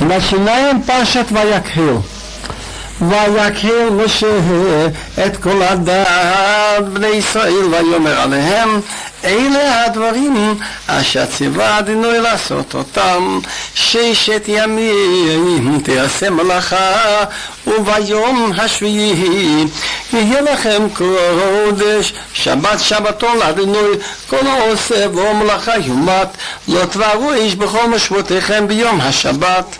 начинаем Пашат Ваякхил. ויקהל משה את כל הדת בני ישראל ויאמר עליהם אלה הדברים אשר ציווה אדינוי לעשות אותם ששת ימים תעשה מלאכה וביום השביעי יהיה לכם קודש שבת שבתו לאדינוי כל העושה בו מלאכה יומת לא תבערו איש בכל משמעותיכם ביום השבת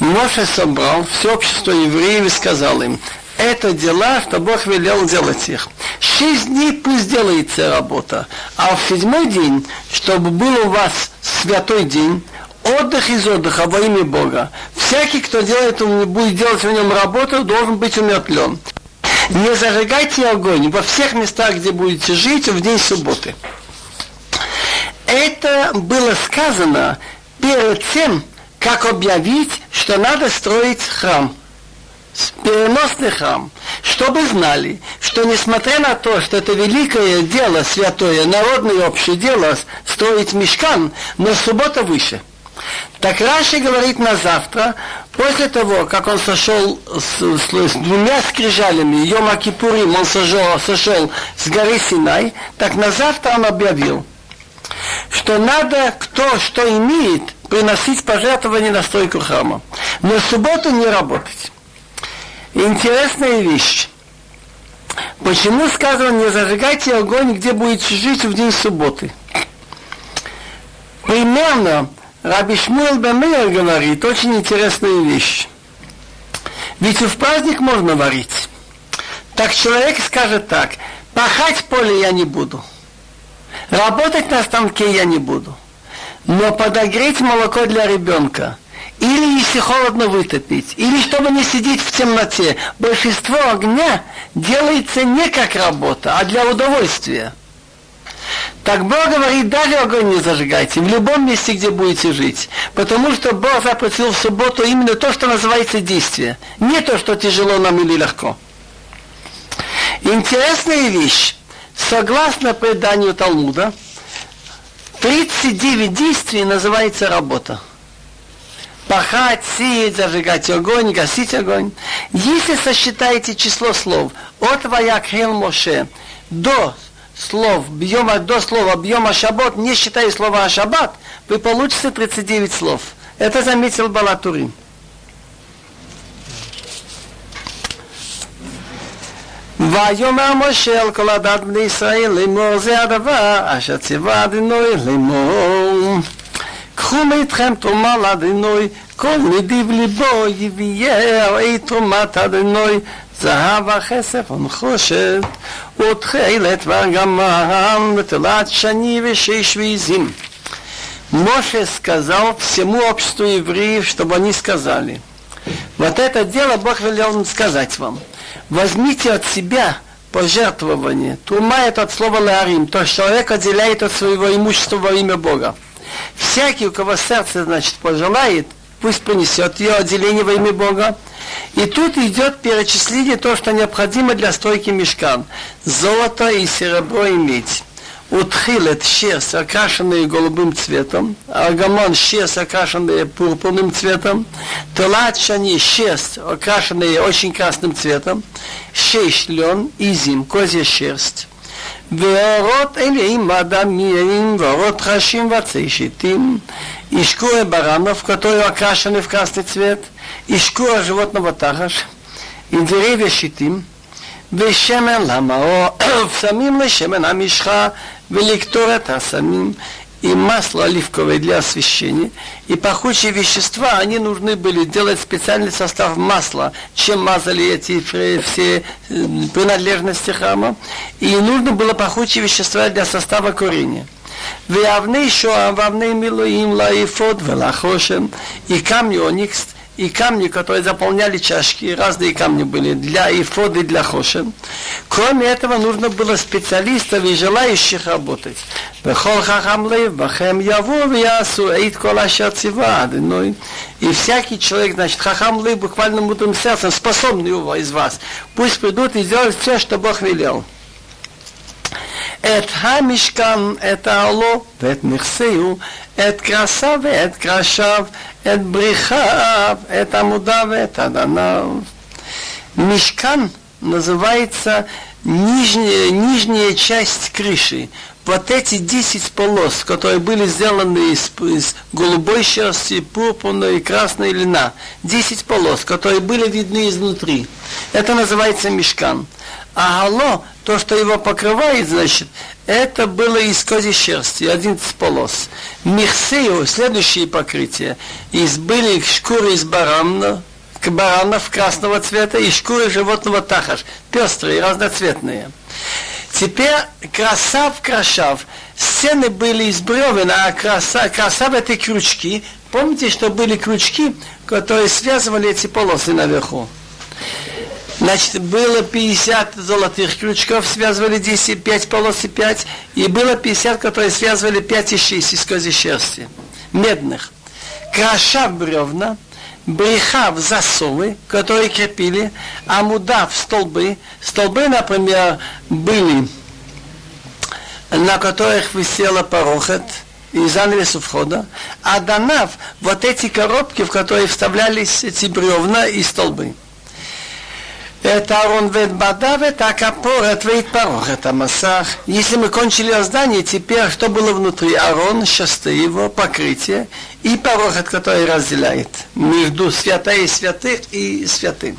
Моше собрал все общество евреев и сказал им, это дела, что Бог велел делать их. Шесть дней пусть делается работа, а в седьмой день, чтобы был у вас святой день, отдых из отдыха во имя Бога. Всякий, кто делает, будет делать в нем работу, должен быть умертвлен. Не зажигайте огонь во всех местах, где будете жить в день субботы. Это было сказано перед тем, как объявить, что надо строить храм, переносный храм, чтобы знали, что несмотря на то, что это великое дело, святое, народное общее дело, строить мешкан, но суббота выше. Так Раши говорит на завтра, после того, как он сошел с, с, с двумя скрижалями, Йома Кипурим, он сошел, сошел с горы Синай, так на завтра он объявил, что надо кто что имеет, приносить пожертвования на стойку храма. Но в субботу не работать. Интересная вещь. Почему сказано, не зажигайте огонь, где будете жить в день субботы? Примерно Раби Шмуэл Бамеер говорит очень интересную вещь. Ведь в праздник можно варить. Так человек скажет так, пахать поле я не буду. Работать на станке я не буду но подогреть молоко для ребенка, или если холодно вытопить, или чтобы не сидеть в темноте. Большинство огня делается не как работа, а для удовольствия. Так Бог говорит, даже огонь не зажигайте, в любом месте, где будете жить. Потому что Бог заплатил в субботу именно то, что называется действие. Не то, что тяжело нам или легко. Интересная вещь. Согласно преданию Талмуда, 39 действий называется работа Пахать, сеять, зажигать огонь, гасить огонь. Если сосчитаете число слов от Ваякхел Моше до слов, бьема, до слова бьема шабот, не считая слова шаббат, вы получите 39 слов. Это заметил Балатурин. ויאמר משה אל כל הדת בני ישראל לאמור זה הדבר אשר ציווה אדינוי לאמור קחו מאיתכם תרומה לאדינוי כל נדיב ליבו יביאה אי תרומת אדינוי זהב וכסף ונחושת ותכלת וארגמן ותולת שני ושש ועזים Моше сказал всему обществу евреев, чтобы они сказали, вот это дело Бог велел сказать вам – возьмите от себя пожертвование. Тума это от слова ларим, то что человек отделяет от своего имущества во имя Бога. Всякий, у кого сердце, значит, пожелает, пусть принесет ее отделение во имя Бога. И тут идет перечисление то, что необходимо для стойки мешкан. Золото и серебро и медь. Утхилет шерсть, окрашенная голубым цветом, аргамон шерсть, окрашенная пурпурным цветом, талат шани шерсть, окрашенная очень красным цветом, шесть лен и козья шерсть. ואורות אלים עד המייעים ואורות חשים ועצי שיטים. ישקו ברם נפקתו יוהקה אשר נפקס לצוות. ישקו רשבות נבטחש, אינזרי ושיטים, ושמן למאור, פסמים לשמן המשחה ולקטור את הסמים, и масло оливковое для освещения. И пахучие вещества, они нужны были делать специальный состав масла, чем мазали эти все э, принадлежности храма. И нужно было пахучие вещества для состава курения. Вявны еще, а вавны милуим лаифот велахошем. И камни – и камни, которые заполняли чашки, разные камни были для ифоды, для хошен. Кроме этого, нужно было специалистов и желающих работать. И всякий человек, значит, хахамлев, буквально мудрым сердцем, способный из вас, пусть придут и сделают все, что Бог велел. את המשכן, את העולו ואת מכסהו, את красав ואת קרשיו, את брихав, את עמודיו ואת אדניו. Мешкан называется нижняя, нижняя часть крыши. вот эти 10 полос, которые были сделаны из, из голубой шерсти, пурпурной и красной льна, 10 полос, которые были видны изнутри, это называется мешкан. А гало, то, что его покрывает, значит, это было из козьей шерсти, 11 полос. Михсею, следующие покрытия, из, были шкуры из барана, баранов красного цвета и шкуры животного тахаш, пестрые, разноцветные. Теперь красав, крашав. Стены были из бревен, а краса, красав это крючки. Помните, что были крючки, которые связывали эти полосы наверху? Значит, было 50 золотых крючков, связывали 10, 5 полос и 5, и было 50, которые связывали 5 и 6 из козьей шерсти, медных. Краша бревна, бреха в засовы, которые крепили, а муда в столбы. Столбы, например, были, на которых висела порохет и занавес у входа, а данав вот эти коробки, в которые вставлялись эти бревна и столбы. Это Арон вет бада, вет акапорет, вет парохет амасах. Если мы кончили здание, теперь что было внутри? Арон, шесты его, покрытие и порохет, который разделяет между святая и святых и святым.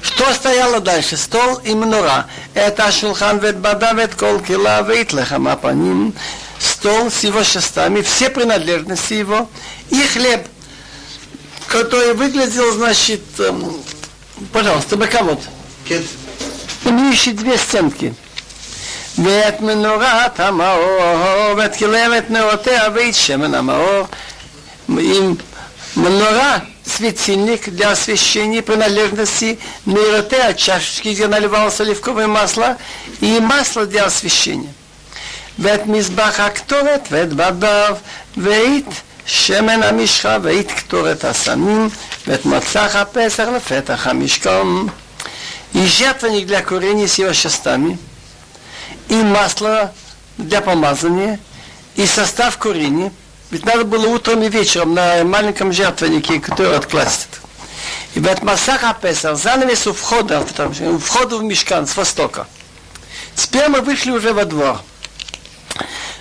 Что стояло дальше? Стол и мнора. Это шулхан вет бада, вет кол кила, вет лехама паним. Стол с его шестами, все принадлежности его и хлеб, который выглядел, значит, пожалуйста, боковод. имеющий две стенки. ואת מנורת המאור, ואת כלבת נאותיה ואת שמן המאור. Им мнора, светильник для освещения принадлежности нейротеа, чашечки, где наливалось оливковое масло, и масло для освещения. ואת מזבח הקטורת, ואת בדיו, ואת שמן המשחה, ואת קטורת הסמים, ואת מצח הפסח לפתח המשכן. И жертвенник для курения с его шестами, и масло для помазания, и состав курения. Ведь надо было утром и вечером на маленьком жертвеннике, который откласть. И в Масах Апесах, занавес у входа, у входа в мешкан с востока. Теперь мы вышли уже во двор.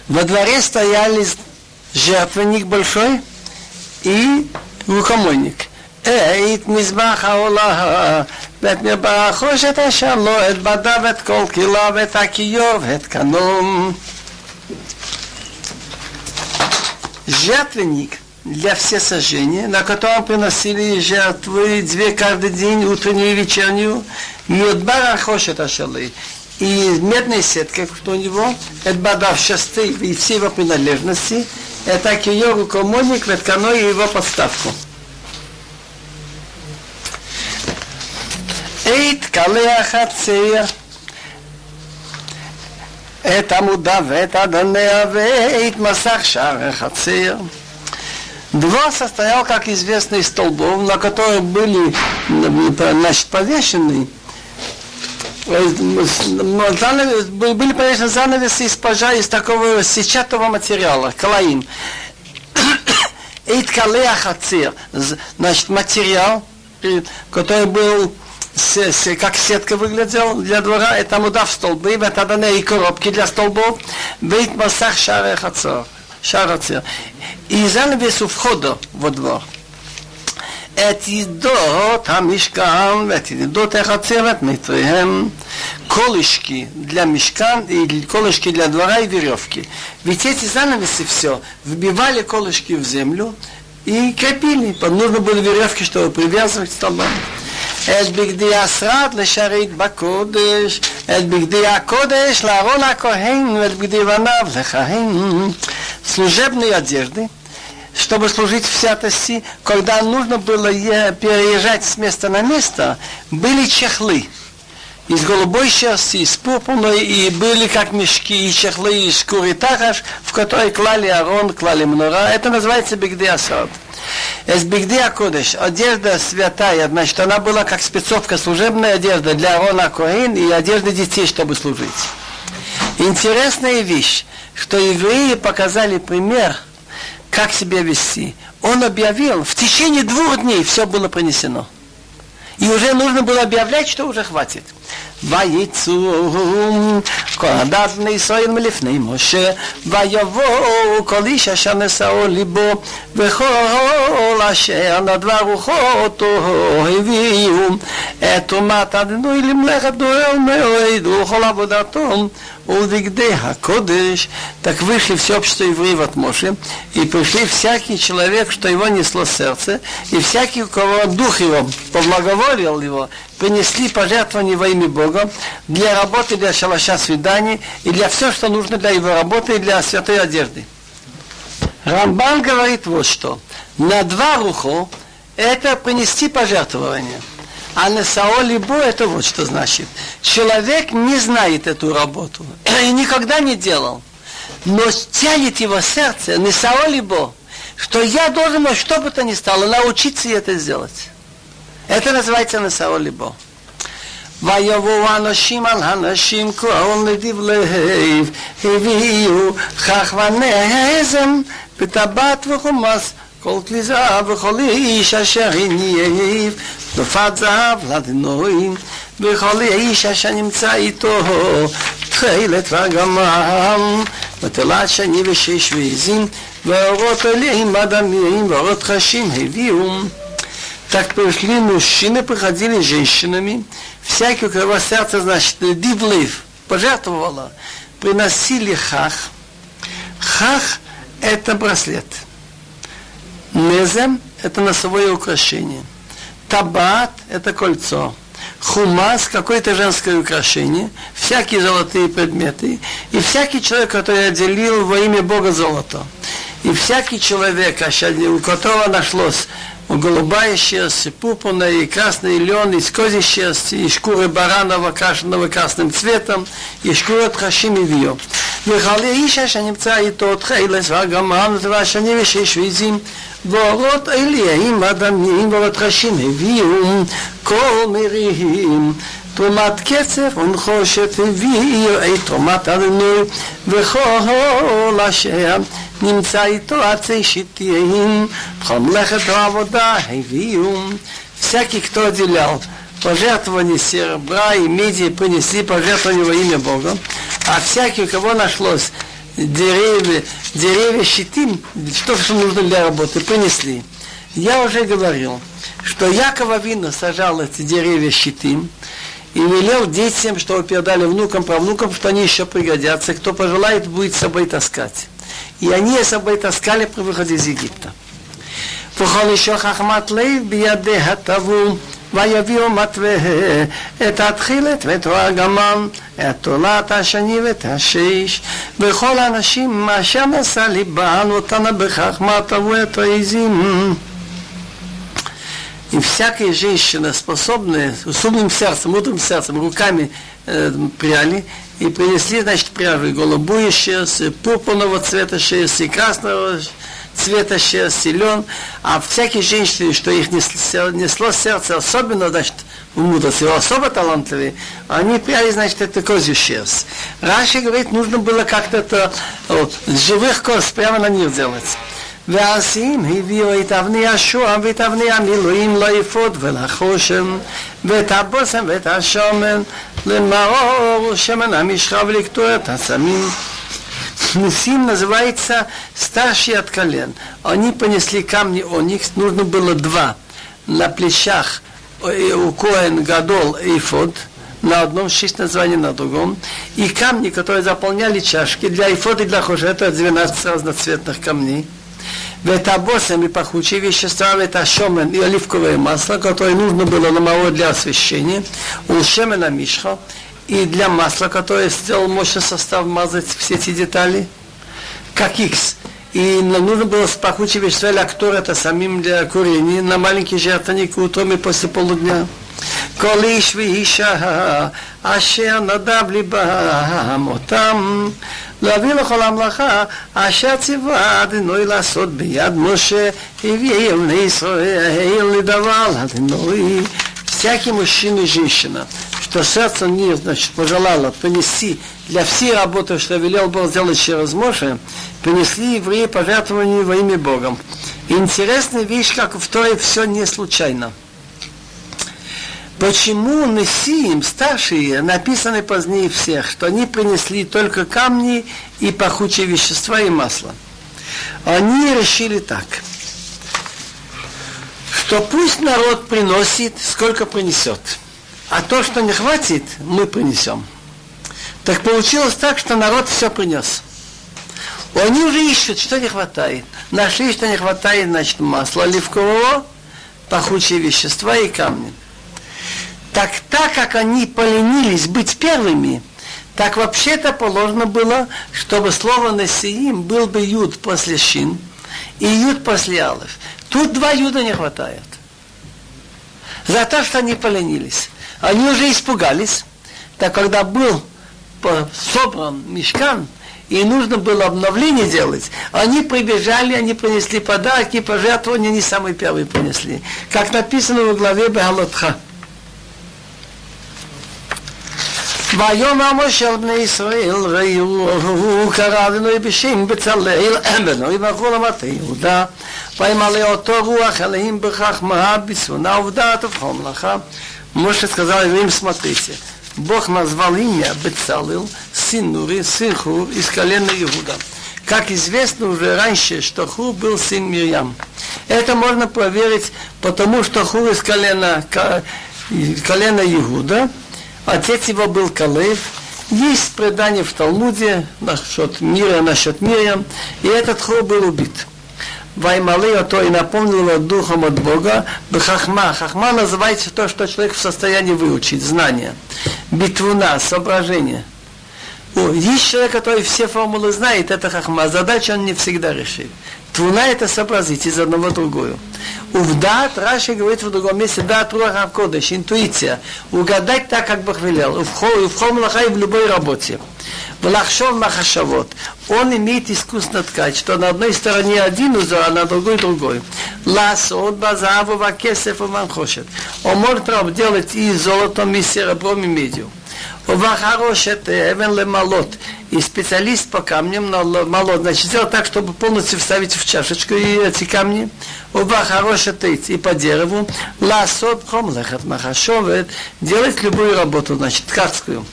Во дворе стояли жертвенник большой и рукомойник. את מזבח העולה, ואת מברכו שתשם לו, את בדיו ואת כל קהילה, ואת הכיור ואת каном. Жертвенник для всесожжения, на котором приносили жертвы две каждый день, утреннюю и вечернюю, и от барахошет ашалы, и медная сетка, что у него, это бадав шесты и все его принадлежности, это киор рукомойник, веткано и его подставку. התקלח הציר את עמודיו ואת אדניה ואת מסך שער החציר. Двор состоял, как известно, из столбов, на которых были значит, повешены занавес, были повешены занавесы из пожа из такого сетчатого материала, калаим. Иткалея хацир, значит, материал, который был как сетка выглядел для двора, это мудав столбы, это даны и коробки для столбов, вейт масах шарацир. И занавес у входа во двор. את ידות המשכן ואת ידות החצר ואת מיתריהם, колышки для мешкан и колышки для двора и веревки. Ведь эти занавесы все вбивали колышки в землю и крепили. Нужно было веревки, чтобы привязывать столбам. את בגדי השרד לשרת בקודש, את בגדי הקודש לארון הכהן ואת בגדי בניו לכהן. Служебные одежды, чтобы служить в святости, когда нужно было переезжать с места на место, были чехлы из голубой шерсти, из пурпурной, и были как мешки и чехлы из шкуры тахаш, в которые клали арон, клали мнора. Это называется бигди асад. Из бигди кодеш, одежда святая, значит, она была как спецовка, служебная одежда для Арона Коин и одежда детей, чтобы служить. Интересная вещь, что евреи показали пример, как себя вести. Он объявил, в течение двух дней все было принесено. И уже нужно было объявлять, что уже хватит. ויצאו כל הדת בני ישראל מלפני משה ויבואו כל איש אשר נשאו ליבו וכל אשר נדבה רוחו אותו הביאו את תרומת אדינוי למלאכת דואל מאוד וכל עבודתו Улдигдей Хакодыш, так вышли все общество евреев от Моши, и пришли всякий человек, что его несло сердце, и всякий, у кого дух его поблаговолил его, принесли пожертвование во имя Бога для работы, для шалаша свиданий, и для всего, что нужно для его работы, и для святой одежды. Рамбан говорит вот что. На два руху это принести пожертвование. А на саолибо это вот что значит. Человек не знает эту работу и никогда не делал. Но тянет его сердце, не Саолибо, что я должен, что бы то ни стало, научиться это сделать. Это называется נשאו ליבו. ויבואו אנשים על הנשים כל נדיב לב, הביאו כך ונזם בטבעת וחומס, כל כלי זהב וכל איש אשר הניב, תנופת זהב לדנועים, וכל איש אשר נמצא איתו, תכלת וגמם, ותלת שני ושש ועזים, ואורות אליהם אדמים, ואורות חשים הביאו. Так пришли мужчины, приходили женщинами, всякий, у кого сердце, значит, дивлив, пожертвовала, приносили хах. Хах – это браслет. Незем – это носовое украшение. Табат – это кольцо. хумас, какое-то женское украшение, всякие золотые предметы, и всякий человек, который отделил во имя Бога золото. И всякий человек, а у которого нашлось голубая шерсть, и пупана, и красный лен, из козьей шерсти, и шкуры баранова, окрашенного красным цветом, и шкуры от хашим и вио. Вихали иша, шанимца, и тот, хейлес, вагаман, вашани, виши, швизим, ואורות אליים אדמים ואורות הביאו כל מריעים תרומת קצף ונחושת הביאו את תרומת אדוני וכל אשר נמצא איתו עצי שיטיים, בכל מלאכת העבודה הביאו. Всякий, кто отделял пожертвование серебра и меди, принесли пожертвование во имя Бога, а всякий, у кого нашлось деревья, деревья щитим, что же нужно для работы, принесли. Я уже говорил, что Якова Вина сажал эти деревья щитим и велел детям, чтобы передали внукам, правнукам, что они еще пригодятся, кто пожелает, будет с собой таскать. И они с собой таскали при выходе из Египта. Пухал еще хахмат лейв биядеха таву ויביאו מתווה את התחילת ואת הגמל, את תולת השני ואת השש, וכל האנשים אשר נשא ליבן אותנה בחכמה טבו את העזים. И всякая женщина, способная, с умным сердцем, мудрым сердцем, руками э, пряли, и принесли, значит, пряжу голубую шерсть, пурпурного цвета шерсти, красного цвета шерсти, лен, а всякие женщины, что их несло, несло сердце, особенно, значит, в мудрости, особо талантливые, они пряли, значит, это козью шерсть. Раньше, говорит, нужно было как-то это вот, живых коз прямо на них делать. והעשים הביאו את אבני השוהם ואת אבני המילואים לאפוד ולחושם ואת הבושם ואת השומן למאור שמן המשחה ולקטוע את הסמים. Несим называется старший от колен. Они понесли камни, у них нужно было два. На плечах э, у Коэн Гадол и Фод, на одном шесть названий на другом, и камни, которые заполняли чашки для Ифода и для Хошета, 12 разноцветных камней. ветабосом и пахучие вещества, это шомен и оливковое масло, которое нужно было на намолоть для освещения, у шемена мишха, и для масла, которое сделал мощный состав, мазать все эти детали, как X. И нам нужно было с пахучей вещества лактор, это самим для курения, на маленький жертвенник утром и после полудня. כל איש ואישה אשר נדב ליבם אותם להביא לכל המלאכה אשר ציווה אדינוי לעשות ביד משה הביא בני ישראל לדבר לאדינוי всякий мужчина и женщина, что сердце не, значит, пожелало принести для всей работы, что велел Бог сделать через Моше, принесли евреи пожертвования во имя Богом. И интересная вещь, как в Торе все не случайно. Почему Несиим, старшие, написаны позднее всех, что они принесли только камни и пахучие вещества и масло? Они решили так, что пусть народ приносит, сколько принесет, а то, что не хватит, мы принесем. Так получилось так, что народ все принес. Они уже ищут, что не хватает. Нашли, что не хватает, значит, масла оливкового, пахучие вещества и камни. Так так как они поленились быть первыми, так вообще-то положено было, чтобы слово «насиим» был бы юд после шин и юд после алов. Тут два юда не хватает. За то, что они поленились. Они уже испугались. Так когда был собран мешкан, и нужно было обновление делать, они прибежали, они принесли подарки, пожертвования, они самые первые принесли. Как написано в главе Бегалотха. ויאמר משה על בני ישראל ראו קרא בנוי בשם בצלאל בנוי בחור למטה יהודה וימלא אותו רוח אלוהים בחכמה בשונה ובדעת ובכל מלאכה Моше сказал евреям, смотрите, Бог назвал имя Бецалил, сын Нури, сын Хур из колена Иуда. Как известно уже раньше, что Хур был сын Мирьям. Это можно проверить, потому что Хур из колена, колена Иуда, Отец его был Калев. Есть предание в Талмуде насчет мира, насчет мира, и этот хор был убит. Ваймалы то и напомнил его духом от Бога. Бхахма. Хахма называется то, что человек в состоянии выучить, знание. Битвуна, соображение. Есть человек, который все формулы знает, это хахма. Задачу он не всегда решит. Твуна это сообразить из одного другую. Увдат, Раши говорит в другом месте, да, Руах Кодыш, интуиция. Угадать так, как Бог велел. В хом лаха и в любой работе. В лахшов махашавот. Он имеет искусно ткать, что на одной стороне один узор, а на другой другой. Ласот, базаву, вакесев, манхошет. Он может делать и золотом, и серебром, и медью. И специалист по камням молот, значит, сделать так, чтобы полностью вставить в чашечку и эти камни. Вахарошет и по дереву. Ласот хомлехат махашовет. Делать любую работу, значит, ткацкую.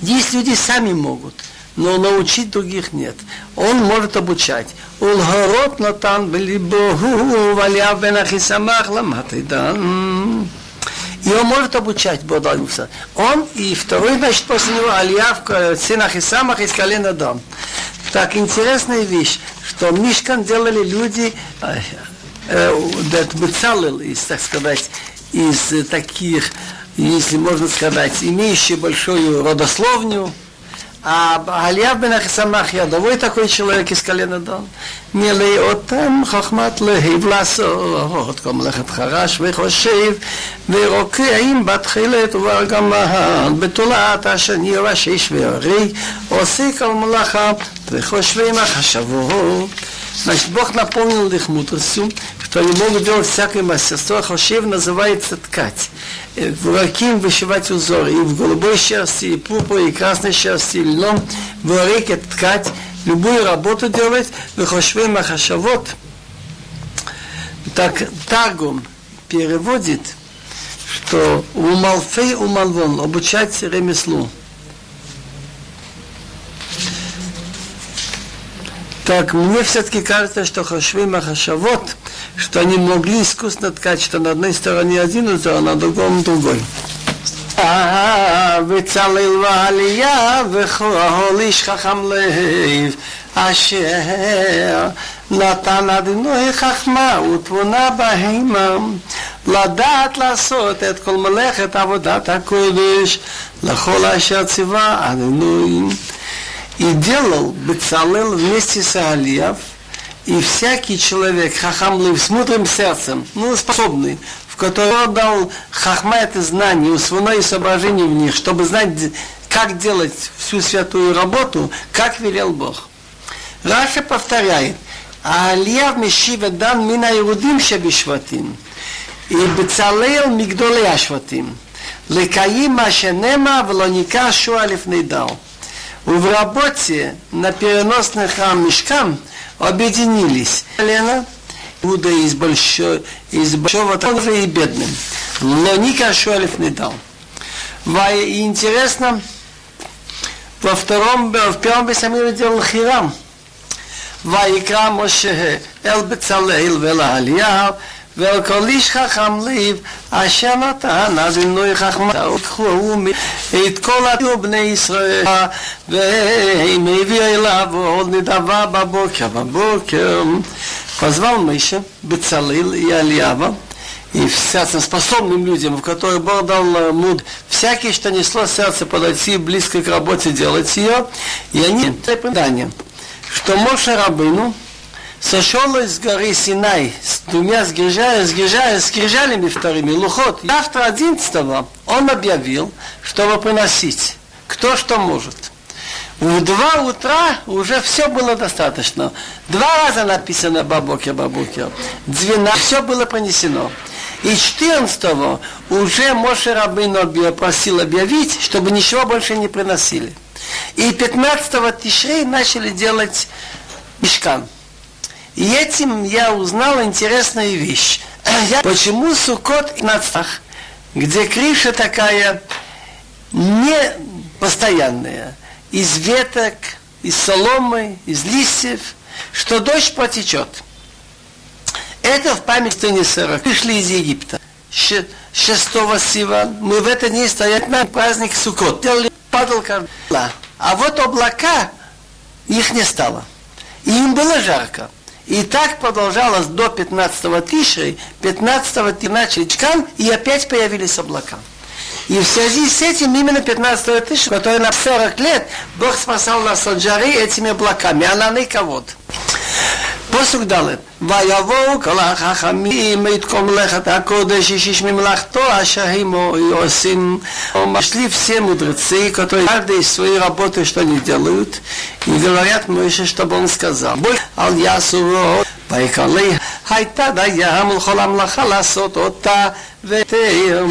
Есть люди сами могут, но научить других нет. Он может обучать. Улгарот натан валяв бен ахисамах ламатидан. И он может обучать Бодалюса. Он и второй, значит, после него Алиав, сын Ахисамах из колена Дон. Так, интересная вещь, что Мишкан делали люди, э, э, из, так сказать, из таких, если можно сказать, имеющие большую родословню, а Галиав бен Ахисамах ядовой такой человек из колена Дон. מלא אותם חוכמת להיב לעשות, כל מלאכת חרש וחושב, ורוקעים בתחילת ובגמל, בתולעת השני ראשיש והרי, עושה כל מלאכה וחושבי מחשבו. Значит, Бог напомнил их мудростью, что они могут делать всякое мастерство. Хошев называется ткать. В раким вышивать узоры. И в голубой шерсти, и пурпуре, и красной шерсти, и льном. В реке ткать любую работу делать, выхошвей махашавот. Так Таргум переводит, что у Малфей у Малвон обучать ремеслу. Так мне все-таки кажется, что Хашви Махашавот, что они могли искусно ткать, что на одной стороне один узор, а на другом другой. וצלל ועלייה וכל איש חכם לב אשר נתן אדינוי חכמה ותבונה בהמה לדעת לעשות את כל מלאכת עבודת הקודש לכל אשר ציווה אדינוי и делал Бецалел вместе с Алиев, и всякий человек, хахамлый, с мудрым сердцем, ну, способный, который дал хахма это знание, усвоено соображение в них, чтобы знать, как делать всю святую работу, как велел Бог. Раша повторяет, העלייה משיב דן מן היהודים שבשבטים, ובצלאל מגדולי השבטים. Лекаим Машенема Влоника Шуалиф Нейдал. В работе на переносный храм Мешкам объединились Лена, Иуда из, большой, из большого и бедным. Но Ника Шуалиф не дал. И интересно, во втором, в первом Бесамиле делал Хирам. ויקרא משה אל בצלאל ואל העלייה ואל כל איש חכם ליב אשר נתן אדינוי חכמה וקחו את כל הדיו בני ישראל והם הביאו אליו עוד נדבה בבוקר בבוקר позвал Миша, Бецалил и Алиава, и сердцем способным людям, в которых Бог дал муд, всякие, что несло сердце подойти близко к работе, делать ее, и они предание, что Моше Рабыну сошел из горы Синай с двумя сгрижалями, сгрижалями, скрижалями вторыми, лухот. Завтра 11 он объявил, чтобы приносить кто что может. В два утра уже все было достаточно. Два раза написано бабокер, бабокер. Двенадцать, все было принесено. И 14 уже Моше Рабыну просил объявить, чтобы ничего больше не приносили. И 15 Тишрей начали делать мешкан. И этим я узнал интересную вещь. Я, почему Сукот на цах, где криша такая не постоянная, из веток, из соломы, из листьев, что дождь потечет. Это в память Тенисера. Пришли из Египта. 6 Сива мы в этот день стоят на праздник Сукот. Делали падал. А вот облака, их не стало. И им было жарко. И так продолжалось до 15-го Тиши, 15-го начали чкан, и опять появились облака. И в связи с этим именно 15 тысяч, который на 40 лет, Бог спасал нас от жары этими облаками, а на кого-то. פסוק ד' ויבואו כל החכמים ויתקום מלאכת הקודש איש ממלאכתו אשר הם עושים шли все мудрецы, которые каждый свои работы, что они делают, и говорят Моше, чтобы он сказал. על יסורו ויקרא הייתה דיים ולכל המלאכה לעשות אותה ותהיה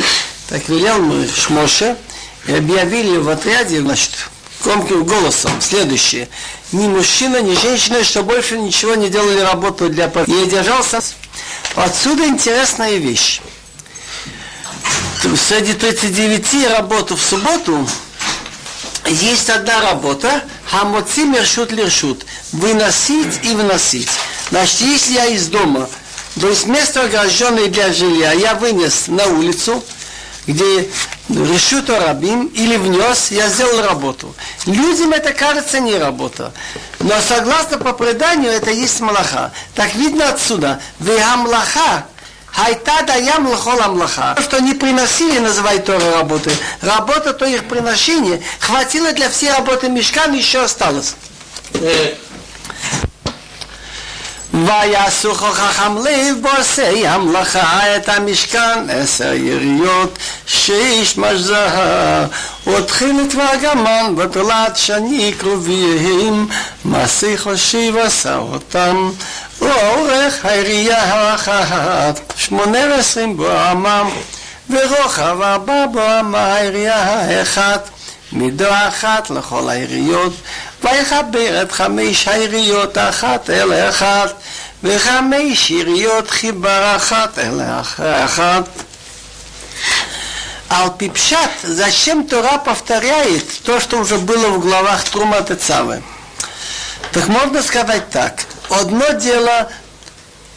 так велел мы Шмоше и объявили в отряде, значит, громким голосом следующее. Ни мужчина, ни женщина, что больше ничего не делали работу для И держался. Отсюда интересная вещь. Среди 39 работ в субботу есть одна работа, хамоци мершут лиршут, выносить и выносить. Значит, если я из дома, то есть место огражденное для жилья, я вынес на улицу, где решут рабим или внес, я сделал работу. Людям это кажется не работа. Но согласно по преданию, это есть малаха. Так видно отсюда. Веамлаха, Хайта даям лхол амлаха. То, что не приносили, называют Тора работы. Работа, то их приношение, хватило для всей работы мешкан, еще осталось. ויעשו חכם לב בעושי המלאכה את המשכן עשר יריות שיש משזהה ותחילת והגמן בתולת שני קרוביהם מעשי חושב עשה אותם. ואורך הירייה האחת שמונה ועשרים בועמם ורוחב ארבע בועמה הירייה האחת. מידו אחת לכל העיריות ויחבר את חמש העיריות אחת אל אחת וחמש עיריות חיבר אחת אל אחת Алпипшат, зачем Тора повторяет то, что уже было в главах Трума Тецавы? Так можно сказать так. Одно дело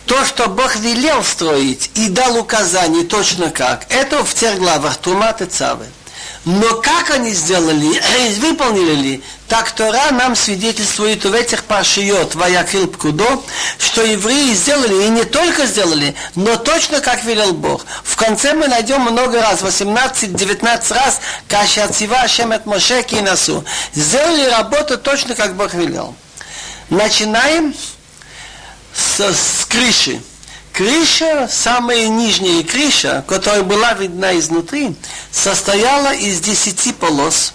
то, что Бог велел строить и дал указание точно как. Это в тех главах Трума Тецавы. Но как они сделали, выполнили ли, так Тора нам свидетельствует в этих паршиот Ваякил Пкудо, что евреи сделали, и не только сделали, но точно как велел Бог. В конце мы найдем много раз, 18-19 раз, Кашацива Шемет Моше Кинасу. Сделали работу точно как Бог велел. Начинаем с, с крыши. Крыша, самая нижняя крыша, которая была видна изнутри, состояла из десяти полос.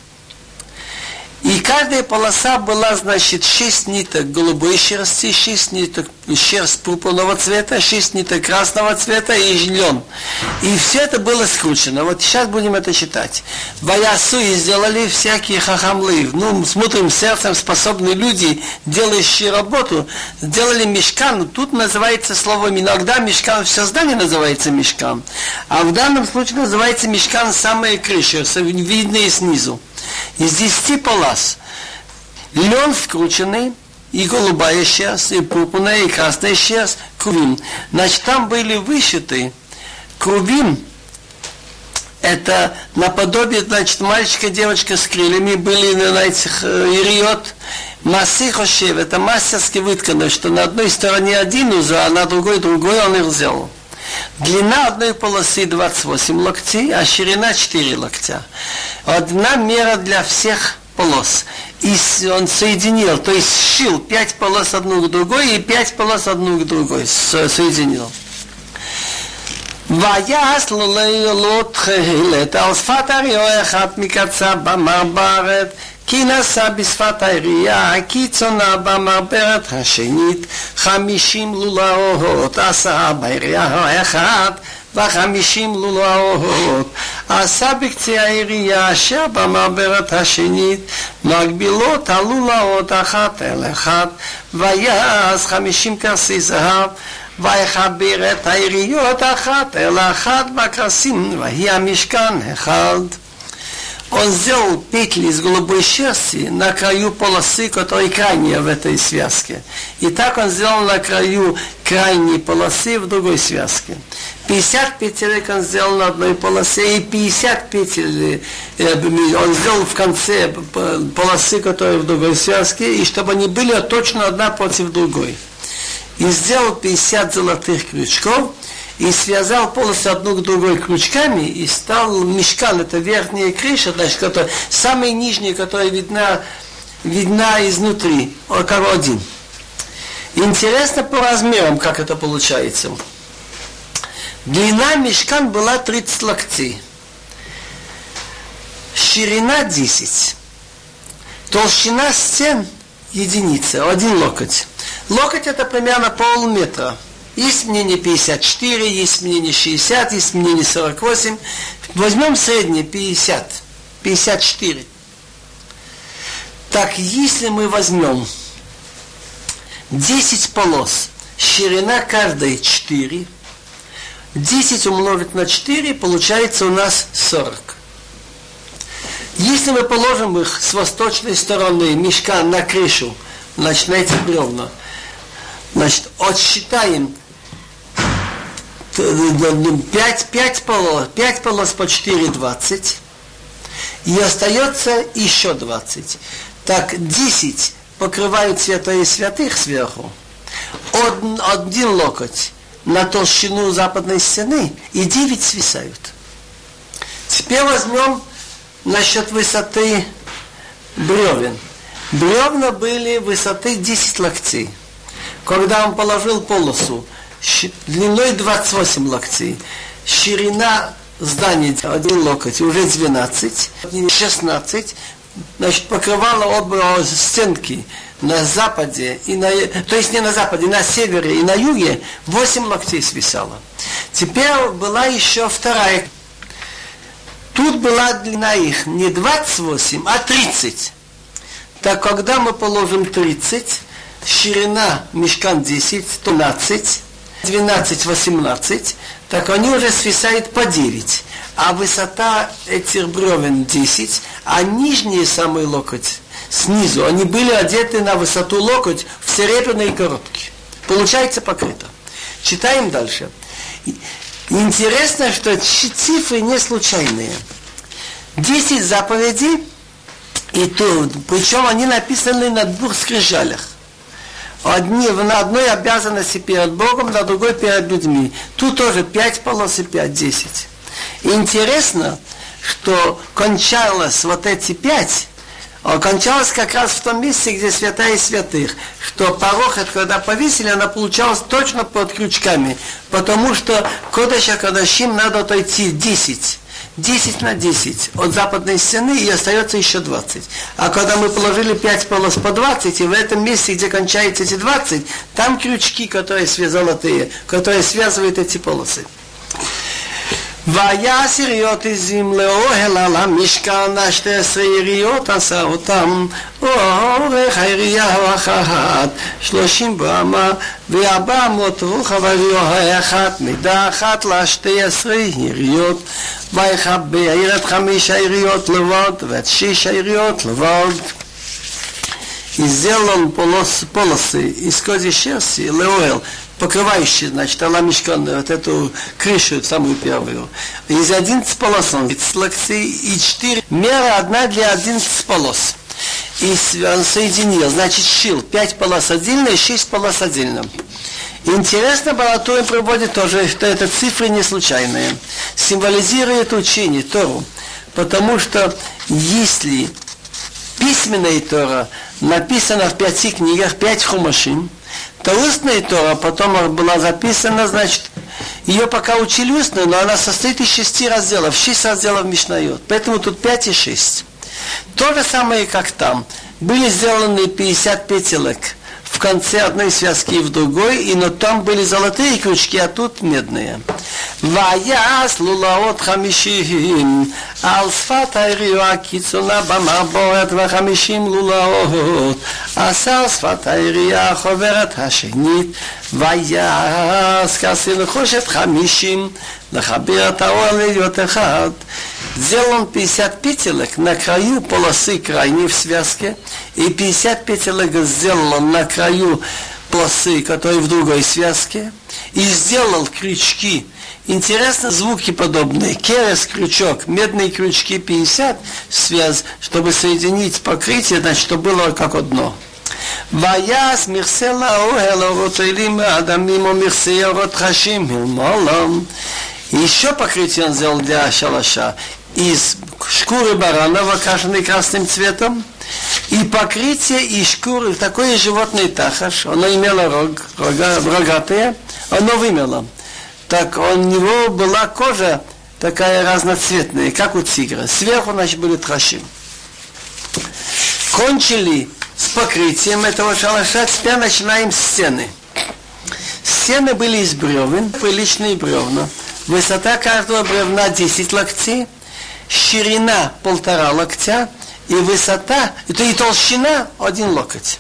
И каждая полоса была, значит, 6 ниток голубой шерсти, 6 ниток шерсть пурпурного цвета, 6 ниток красного цвета и лен. И все это было скручено. Вот сейчас будем это читать. Ваясу и сделали всякие хахамлы. Ну, смотрим сердцем способные люди, делающие работу, сделали мешкан. Тут называется словом иногда мешкан, все здание называется мешкан. А в данном случае называется мешкан самая крыша, видные снизу из десяти полос. Лен скрученный, и голубая шерсть, и пурпурная, и красная шерсть, крувим. Значит, там были вышиты крувим, это наподобие, значит, мальчика, девочка с крыльями были на этих ириот. Массы хошев, это мастерски выткано, что на одной стороне один узор, а на другой другой он их взял. Длина одной полосы 28 локтей, а ширина 4 локтя. Одна мера для всех полос. И он соединил, то есть сшил пять полос одну к другой и пять полос одну к другой соединил. ויעש לו לילות תכלת על שפת אריו אחד מקצה במעברת כי נשא בשפת העירייה הקיצונה במעברת השנית חמישים לולאות עשה בעירייה האחת וחמישים לולאות. עשה בקצה העירייה אשר במעברת השנית מגבילות הלולאות אחת אל אחת ויעש חמישים כרסי זהב ויחבר את העיריות אחת אל אחת בכרסים ויהי המשכן אחד он сделал петли из голубой шерсти на краю полосы, которая крайняя в этой связке. И так он сделал на краю крайней полосы в другой связке. 50 петелек он сделал на одной полосе, и 50 петель э, он сделал в конце полосы, которая в другой связке, и чтобы они были точно одна против другой. И сделал 50 золотых крючков, и связал полностью одну к другой крючками, и стал мешкан, это верхняя крыша, значит, которая, самая нижняя, которая видна, видна изнутри, как один. Интересно по размерам, как это получается. Длина мешкан была 30 локтей. Ширина 10. Толщина стен единица, один локоть. Локоть это примерно полметра. Есть мнение 54, есть мнение 60, есть мнение 48. Возьмем среднее 50, 54. Так, если мы возьмем 10 полос, ширина каждой 4, 10 умножить на 4, получается у нас 40. Если мы положим их с восточной стороны мешка на крышу, значит, на эти бревна, значит, отсчитаем 5, 5 полос, 5 полос по 4, 20. И остается еще 20. Так, 10 покрывают святое святых сверху. Один, один локоть на толщину западной стены, и 9 свисают. Теперь возьмем насчет высоты бревен. Бревна были высоты 10 локтей. Когда он положил полосу, длиной 28 локтей, ширина здания один локоть, уже 12, 16, значит, покрывало оба стенки на западе, и на, то есть не на западе, на севере и на юге 8 локтей свисало. Теперь была еще вторая. Тут была длина их не 28, а 30. Так когда мы положим 30, ширина мешкан 10, 12, 12, 18, так они уже свисают по 9. А высота этих бревен 10, а нижний самый локоть снизу, они были одеты на высоту локоть в серебряные коробки. Получается покрыто. Читаем дальше. Интересно, что цифры не случайные. 10 заповедей, и тут, причем они написаны на двух скрижалях одни, на одной обязанности перед Богом, на другой перед людьми. Тут тоже пять полос и пять, десять. Интересно, что кончалось вот эти пять, а кончалось как раз в том месте, где святая святых, что порохот, когда повесили, она получалась точно под крючками, потому что Кодыша Кадашим надо отойти 10. 10 на 10 от западной стены и остается еще 20. А когда мы положили 5 полос по 20, и в этом месте, где кончаются эти 20, там крючки, которые золотые, которые связывают эти полосы. ויעש יריות עזים לאוהל על המשכן, השתי עשרה יריות עשה אותם, אורך הירייה אחת, שלושים באמה, וארבע מאות רוחב הירייה אחת, מידה אחת לשתי עשרה יריות, ויחבר את חמש היריות לבד, ואת שש היריות לבד. И сделал он полосы, полосы из козьей шерсти, леоэл, Покрывающий, значит, аламишкан, вот эту крышу, самую первую. Из 11 полос он, и 4, мера одна для 11 полос. И он соединил, значит, шил 5 полос отдельно и 6 полос отдельно. Интересно, Балатуин приводит тоже, что это цифры не случайные. Символизирует учение, Тору. Потому что если письменная Тора написана в пяти книгах, пять хумашим, то устная Тора потом была записана, значит, ее пока учили устную, но она состоит из шести разделов, шесть разделов Мишнает. Поэтому тут пять и шесть. То же самое, как там. Были сделаны 50 петелек в конце одной связки и в другой, и но там были золотые крючки, а тут медные. ויעש לולאות חמישים על שפת העירייה הקיצונה במעבורת וחמישים לולאות עשה על שפת העירייה החוברת השנית ויעש כסי נחושת חמישים לחבר את האור להיות אחד Сделан 50 петелек на краю полосы крайней в связке, и 50 петелек сделан на краю полосы, которые в другой связке, и сделал крючки Интересно, звуки подобные. Керес, крючок, медные крючки 50, связь, чтобы соединить покрытие, значит, чтобы было как одно. ויעש מכסה לאוהל אורות אלים האדמים ומכסה אורות חשים מלמעלם. Еще покрытие он сделал для шалаша из шкуры барана, окрашенной красным цветом, и покрытие из шкуры, такое животное тахаш, оно имело рог, рога, рогатое, оно вымело так у него была кожа такая разноцветная, как у тигра. Сверху, значит, были трашим. Кончили с покрытием этого шалаша, теперь начинаем стены. Стены были из бревен, приличные бревна. Высота каждого бревна 10 локтей, ширина полтора локтя, и высота, это и толщина один локоть.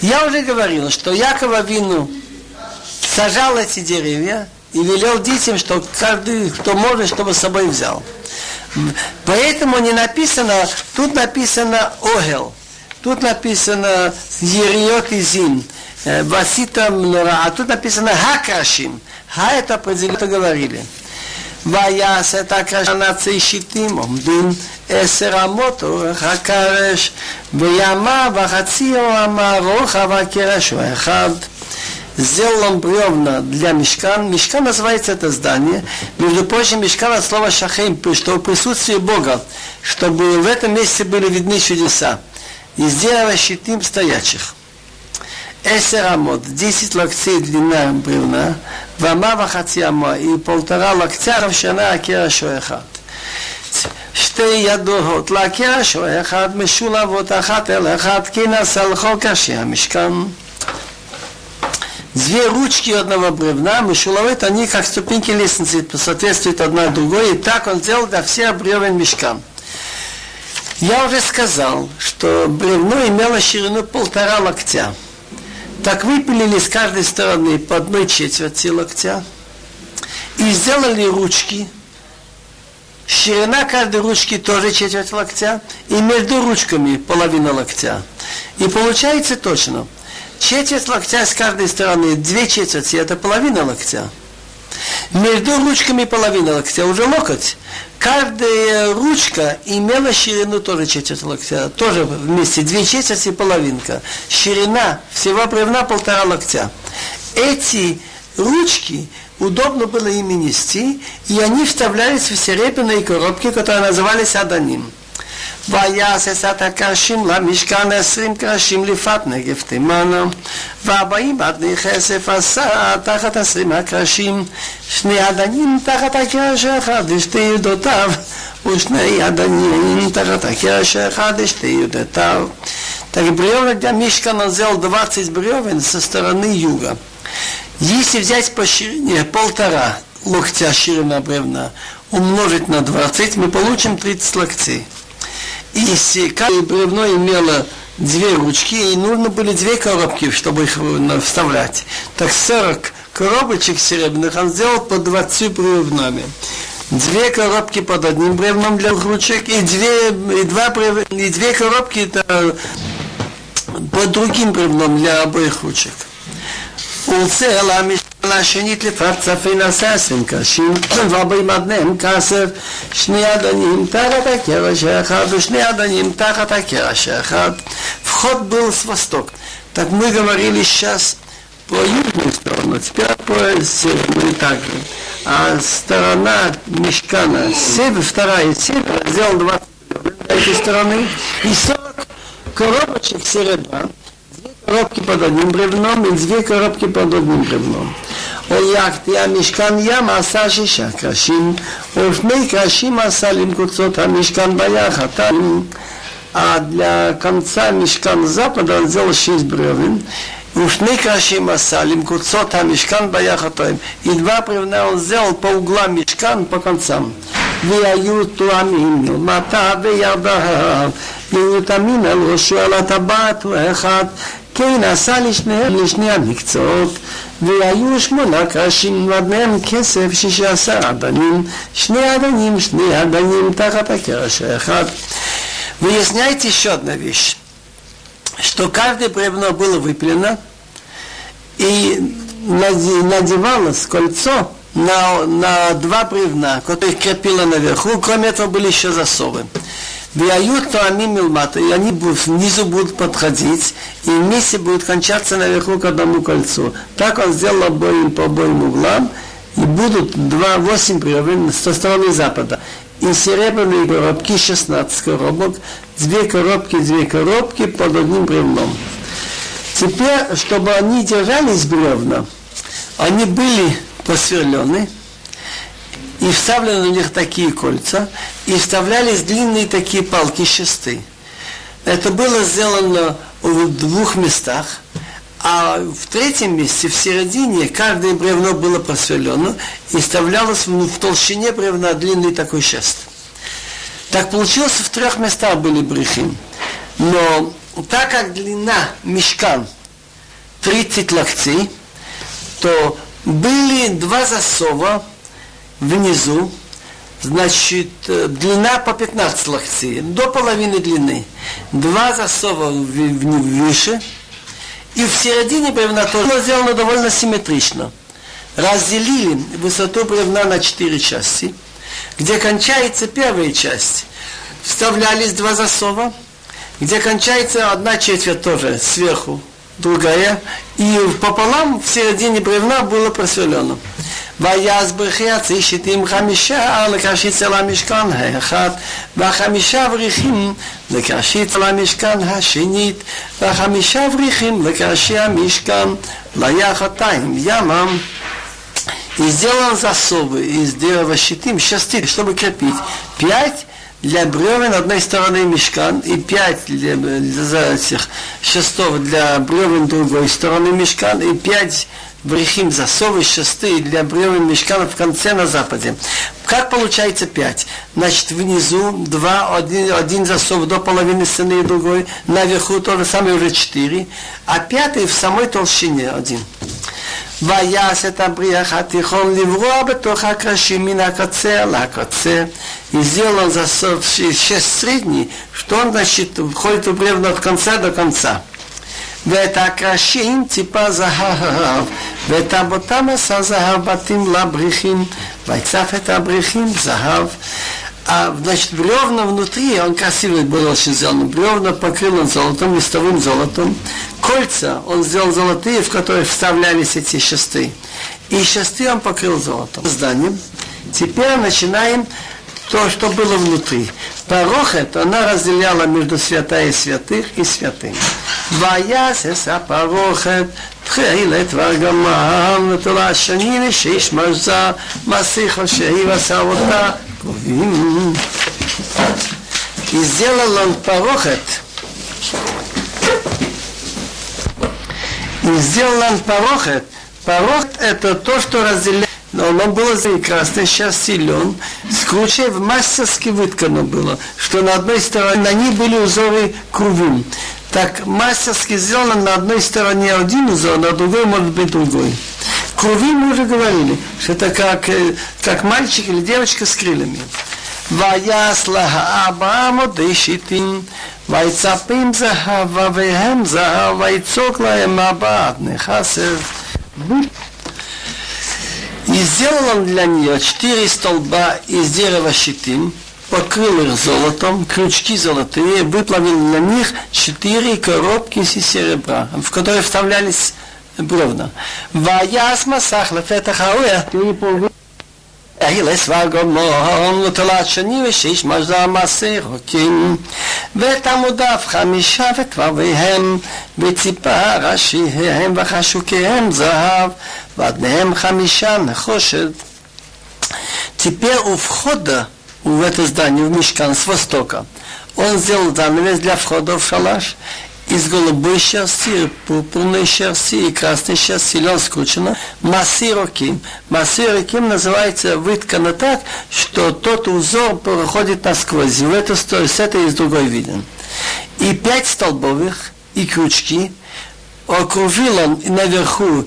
Я уже говорил, что Якова Вину сажал эти деревья и велел детям, что каждый, кто может, чтобы с собой взял. Поэтому не написано, тут написано Огел, тут написано Ериот и Зим, э, Васита Мнора, а тут написано Хакрашим. Ха это определенно говорили. ויעש את הקרשן עצי שיטים עומדים עשר אמות אורך הקרש וימה וחצי אמה רוחב הקרש הוא אחד сделал он бревна для мешкан. Мешкан называется это здание. Между прочим, мешкан от слова шахим, что в присутствии Бога, чтобы в этом месте были видны чудеса. Из дерева щитим стоячих. Эсер амод, 10 локтей длина бревна, вама вахацияма и полтора локтя равшана акера шоехат. שתי ידות להכיר שו אחד משולבות אחת אל אחד כי נעשה לכל קשה המשכן Две ручки одного бревна, мышуловит, они как ступеньки лестницы, соответствуют одна другой, и так он сделал для всех бревен мешкам. Я уже сказал, что бревно имело ширину полтора локтя. Так выпилили с каждой стороны по одной четверти локтя и сделали ручки. Ширина каждой ручки тоже четверть локтя, и между ручками половина локтя. И получается точно – Четверть локтя с каждой стороны, две четверти, это половина локтя. Между ручками половина локтя уже локоть. Каждая ручка имела ширину тоже четверть локтя. Тоже вместе две четверти и половинка. Ширина всего бревна полтора локтя. Эти ручки удобно было ими нести, и они вставлялись в серебряные коробки, которые назывались аданим. ויעש את הקרשים למשכן עשרים קרשים לפת נגב תימנה והבאים עד נכסף עשה תחת עשרים הקרשים שני אדנים תחת הקרש האחד ושתי ידותיו ושני אדנים тахат הקרש האחד ושתי ידותיו Так бревна для Мишкана сделал 20 бревен со стороны юга. Если взять по ширине полтора локтя ширина бревна, умножить на 20, мы получим 30 локтей. И каждое бревно имело две ручки, и нужно были две коробки, чтобы их э, вставлять. Так 40 коробочек серебряных он сделал по 20 бревнами. Две коробки под одним бревном для двух ручек и две, и два брев... и две коробки это э, под другим бревном для обоих ручек. Уцела למשנה השנית לפת צפי נעשה עשרים קשים, וארבעים עדניהם כסף, שני אדנים תחת הקרש האחד ושני אדנים תחת הקרש האחד. Вход был с востока. Так мы говорили сейчас по южную сторону, теперь по северную также. А сторона мешкана, север, вторая север, сделал 20 этой стороны и 40 коробочек серебра коробки под одним бревном и две коробки под одним бревном. הולכתי המשכן ים עשה שישה קרשים, ושני קרשים עשה למקוצות המשכן ביחד. А для конца мешкан запада он сделал шесть бревен, ушны крашим асалим, куцот мешкан баяхатоем. И два бревна он сделал по углам мешкан по концам. והיו תואמים מלמטה וירדיו, והיו תאמין על ראשו על הטבעת ואחד כן עשה לשניהם לשני המקצועות, והיו שמונה קרשים ועדניהם כסף שישה עשר אדנים, שני אדנים, שני אדנים תחת הקרש האחד. Выясняйте еще одна вещь, что каждое бревно было выпилено и надевалось кольцо на, на два бревна, которые крепило наверху, кроме этого были еще засовы. Вяют тоамим милмата, и они внизу будут подходить, и вместе будут кончаться наверху к одному кольцу. Так он сделал обоим по обоим углам, и будут два, восемь бревен со стороны запада. И серебряные коробки, 16 коробок, две коробки, две коробки под одним бревном. Теперь, чтобы они держались бревна, они были посверлены, и вставлены у них такие кольца, и вставлялись длинные такие палки шесты. Это было сделано в двух местах, а в третьем месте, в середине, каждое бревно было просверлено и вставлялось в, в толщине бревна длинный такой шест. Так получилось, в трех местах были брехим. Но так как длина мешкан 30 локтей, то были два засова внизу, значит, э, длина по 15 локтей, до половины длины. Два засова выше, и в середине бревна тоже сделано довольно симметрично. Разделили высоту бревна на четыре части, где кончается первая часть. Вставлялись два засова, где кончается одна четверть тоже сверху, другая, и пополам в середине бревна было просверлено. ויעש ברכי הצי שיטים חמישה לקשית על המשכן האחד והחמישה בריחים לקשית על המשכן השנית והחמישה בריחים לקשי המשכן ליחתיים ימם И сделал засовы из дерева щитим шести, чтобы крепить. Пять для бревен одной стороны мешкан и пять для, для этих шестов для бревен другой стороны мешкан и пять брехим засовы шесты для бревен мешкана в конце на западе. Как получается пять? Значит, внизу два, один, один засов до половины стены и другой, наверху то же самое уже четыре, а пятый в самой толщине один. ויעש את הבריח התיכון לברוע בתוך הקרשים מן הקצה לקצה. И сделал засов шесть средний, что он, значит, входит в бревно от конца до конца. ואת הקרשים ציפה זהב, ואת אבותם עשה זהב בתים לבריחים, ויצף את הבריחים זהב. А, значит, бревна внутри, он красивый был очень сделан, бревна покрыл он золотом, листовым золотом. Кольца он сделал золотые, в которые вставлялись эти шесты. И шесты он покрыл золотом. Зданием. Теперь начинаем то, что было внутри. Парохет, она разделяла между святая святых и святым. ויעשס הפרוכת תחילת וארגמן ותולה השני ושיש מרזה מסריחו שהיא ועשה אותה קרובים. И сделал он порохет, и сделал он порохет. Порохет это то, что разделяет но оно было прекрасно, сейчас силен. С кручев мастерски выткано было, что на одной стороне на ней были узоры кругом. Так мастерски сделано на одной стороне один узор, на другой может быть другой. Круви мы уже говорили, что это как, э, как мальчик или девочка с крыльями. ויעש לאברהם עוד שיטים, ויצפים זהב והם זהב, ויצוק להם מבט נכסף. И сделал он для нее четыре столба из дерева щитин, покрыл их золотом, крючки золотые, выплавил на них четыре коробки из серебра, в которые вставлялись бревна. Ваяс масах лефетах אהילס והגומון ותולת שני ושיש מזל מעשה רוקים ואת עמודיו חמישה וכבביהם וציפה ראשיהם וחשוקיהם זהב ועדניהם חמישה נחושת Теперь у входа в это здание, в Мишкан, с востока, он сделал занавес для входа в шалаш, из голубой шерсти, пурпурной шерсти и красной шерсти, лен скручено, массироким. Массироким называется выткано так, что тот узор проходит насквозь. В эту сторону, с этой и с другой виден. И пять столбовых, и крючки, окружил он наверху,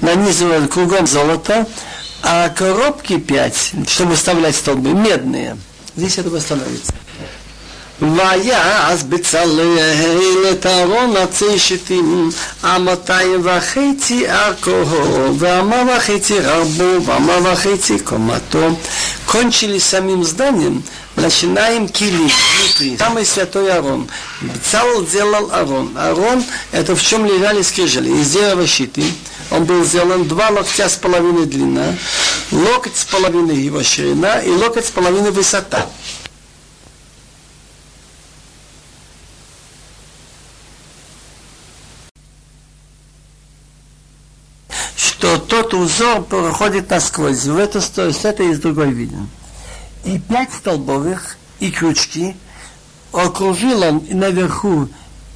нанизывал кругом золото, а коробки пять, чтобы вставлять столбы, медные. Здесь это восстановится. ויעש בצלאל את ארון עצי שיטים, המאתיים וחצי ארכו, ואמה וחצי רבו, ואמה וחצי קומתו. Кончили самим зданием, начинаем кили внутри. Самый святой Арон. Бцал делал Арон. Арон это в чем лежали скрижали. Из дерева щиты. Он был сделан два локтя с половиной длина, локоть с половиной его ширина и локоть с половиной высота. что тот узор проходит насквозь. В эту сторону, с этой и с другой виден. И пять столбовых, и крючки, окружил он и наверху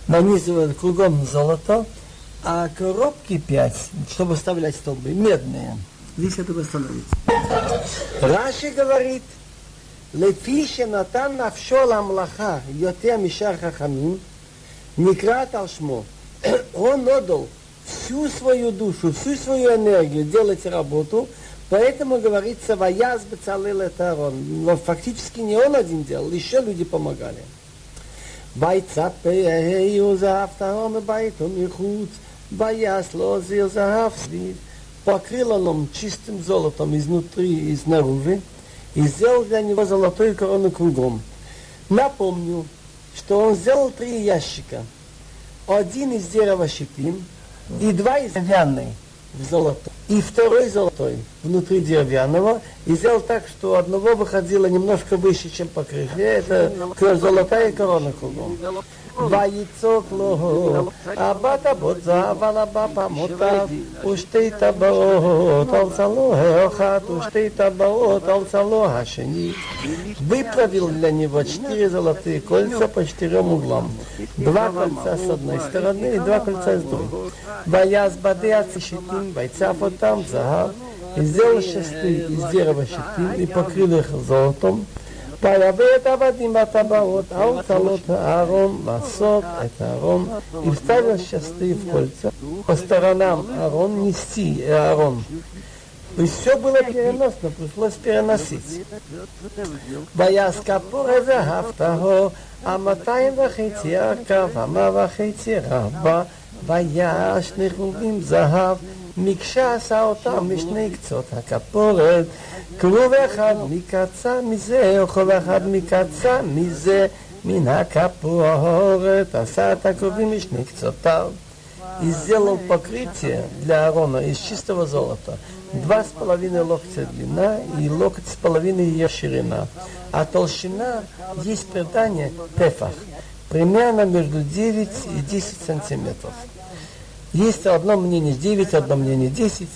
нанизывал кругом золото, а коробки пять, чтобы вставлять столбы, медные. Здесь это восстановится. Раши говорит, лефише натан навшо ламлаха, йотея мишар хахамин, некрат алшмо. Он отдал всю свою душу, всю свою энергию делать работу, поэтому говорится, ваяз бецалил это он. Но фактически не он один делал, еще люди помогали. Бойца пею за байтом и худс. Боясь лозил заавсви, покрыла лом чистым золотом изнутри и снаружи, и сделал для него золотую корону кругом. Напомню, что он сделал три ящика. Один из дерева щепин, и два из деревянной в золото. И второй золотой внутри деревянного. И сделал так, что одного выходило немножко выше, чем по. Это золотая корона кругом. ויצוק לו, הבת הבוצה ולבא מותיו, ושתי טבעות על צלו האחת, ושתי טבעות על цало השני. Выправил для него четыре золотые кольца по четырем углам. Два кольца с одной стороны и два кольца с другой. Бояз бады ацишитин, бойца фотам, загав. И сделал шесты из дерева щитин и покрыл их золотом. ויבא את עבדים בטבעות, האוצלות הארון, לעשות את הארון, и вставил шесты в кольца, по сторонам Аарон нести Аарон. И все было переносно, пришлось переносить. ויעש כפור וזהבתהו, המאתיים וחצי ארכה, ומה וחצי רבה, ויעש נחובים זהב, מקשה עשה אותם משני קצות הכפורת, כרוב אחד מקצה מזה, או כל אחד מקצה מזה, מן הכפורת, עשה את הכרובים משני קצותיו. и сделал покрытие для Аарона из чистого золота. Два с половиной локтя длина и локоть с половиной ее ширина. А толщина есть предание тефах, примерно между 9 и 10 сантиметров. Есть одно мнение 9, одно мнение 10.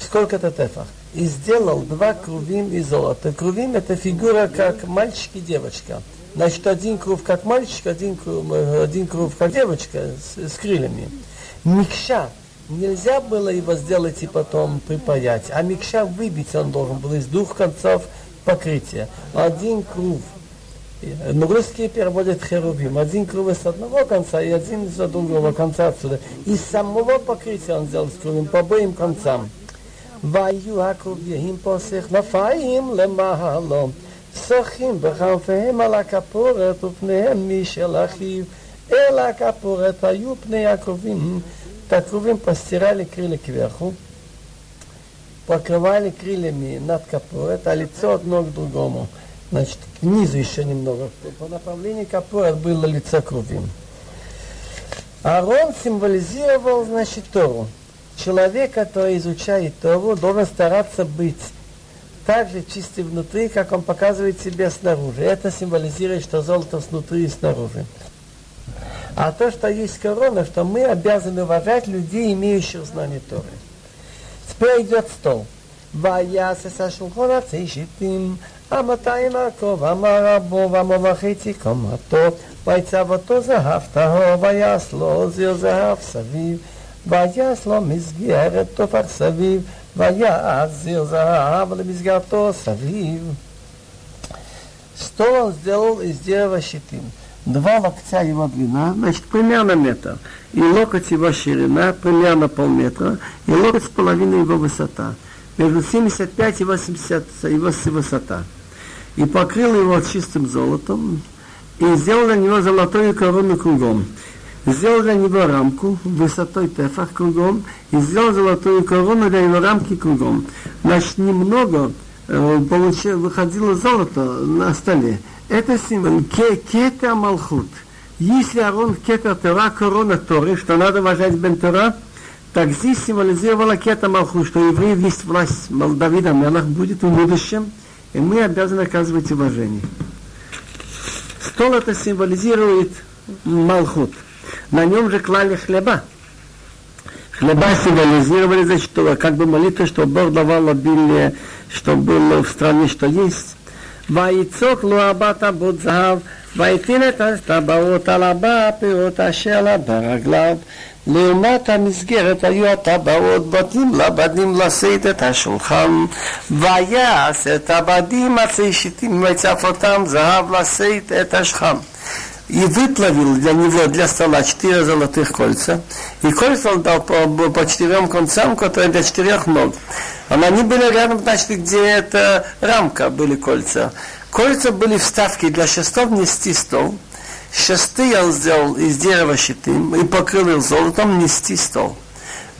Сколько это тефах? И сделал два крувим из золота. Крувим это фигура как мальчик и девочка. Значит, один круг как мальчик, один круг, один круг как девочка с, с крыльями. Микша. Нельзя было его сделать и потом припаять, а микша выбить он должен был из двух концов покрытия. Один круг. Но русские переводят херувим. Один круг с одного конца и один с другого конца отсюда. Из самого покрытия он сделал с кругом по обоим концам. והיו הקובעים פוסך נפיים למעלו, שוחים בכנפיהם על הכפורת ופניהם משל אחיו, אל הכפורת היו פני הקרובים, את הקרובים постирали крылья кверху, покрывали крыльями над капорет, а лицо одно к другому. значит, к низу еще немного, по направлению, которое было лицо к арон символизировал, значит, Тору. Человек, который изучает Тору, должен стараться быть так же чистый внутри, как он показывает себя снаружи. Это символизирует, что золото снутри и снаружи. А то, что есть корона, что мы обязаны уважать людей, имеющих знание Торы. Теперь идет стол. Ваясы сашулхона цейшитым. המאתיים עקוב, אמר רבו, ואמר וחצי קומתו, ויצב אותו זהב טהור, ויעש לו זיר זהב סביב. ויעש לו מסגרת תופח סביב, ויעש זיר זהב למסגרתו סביב. Стол он сделал из дерева щитин. Два локтя его длина, значит, примерно метр. И локоть его ширина, примерно полметра. И локоть с половиной его высота. Между 75 и 80 его высота. И покрыл его чистым золотом. И сделал на него золотую корону кругом сделал для него рамку высотой тефах кругом и сделал золотую корону для его рамки кругом. Значит, немного э, получилось, выходило золото на столе. Это символ кета малхут. Если Арон кета Тора, корона Торы, что надо уважать Бен Тора, так здесь символизировала кета малхут, что евреев есть власть Давида Мелах будет в будущем, и мы обязаны оказывать уважение. Стол это символизирует Малхут – на нем же клали хлеба. Хлеба символизировали, значит, что, как бы молитва, что Бог давал обилие, что было в стране, что есть. ויצוק לו הבת עבוד זהב, ויתין את הטבעות על הבא, הפירות אשר לה ברגליו. לעומת המסגרת היו הטבעות בתים לבדים לשאת את השולחן, ויעש את הבדים עצי שיטים ויצף אותם זהב לשאת את השכם и выплавил для него, для стола, четыре золотых кольца. И кольца он дал по, по четырем концам, которые для четырех ног. А они были рядом, значит, где эта рамка были кольца. Кольца были вставки для шестов нести стол. Шесты он сделал из дерева щитым и покрыл их золотом нести стол.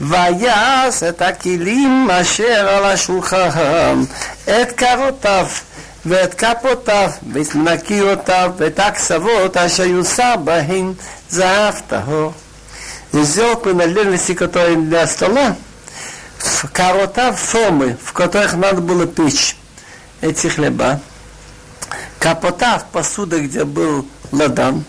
ויעש את הכלים אשר על השולחן, את קרותיו ואת כפותיו, ואת מנקיותיו, ואת הקצוות אשר יוסר בהן זהב טהור. сделал принадлежности, которые для стола, в корота формы, в которых надо было печь эти хлеба, капота в посуде, где был ладан,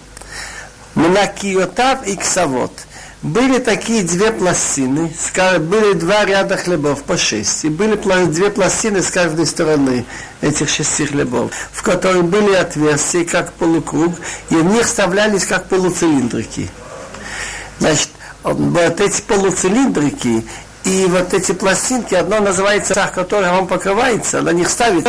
мнакиотав и ксавот – были такие две пластины, были два ряда хлебов по шесть, и были две пластины с каждой стороны этих шести хлебов, в которых были отверстия, как полукруг, и в них вставлялись как полуцилиндрики. Значит, вот эти полуцилиндрики и вот эти пластинки, одно называется шах, которая вам покрывается, на них ставит.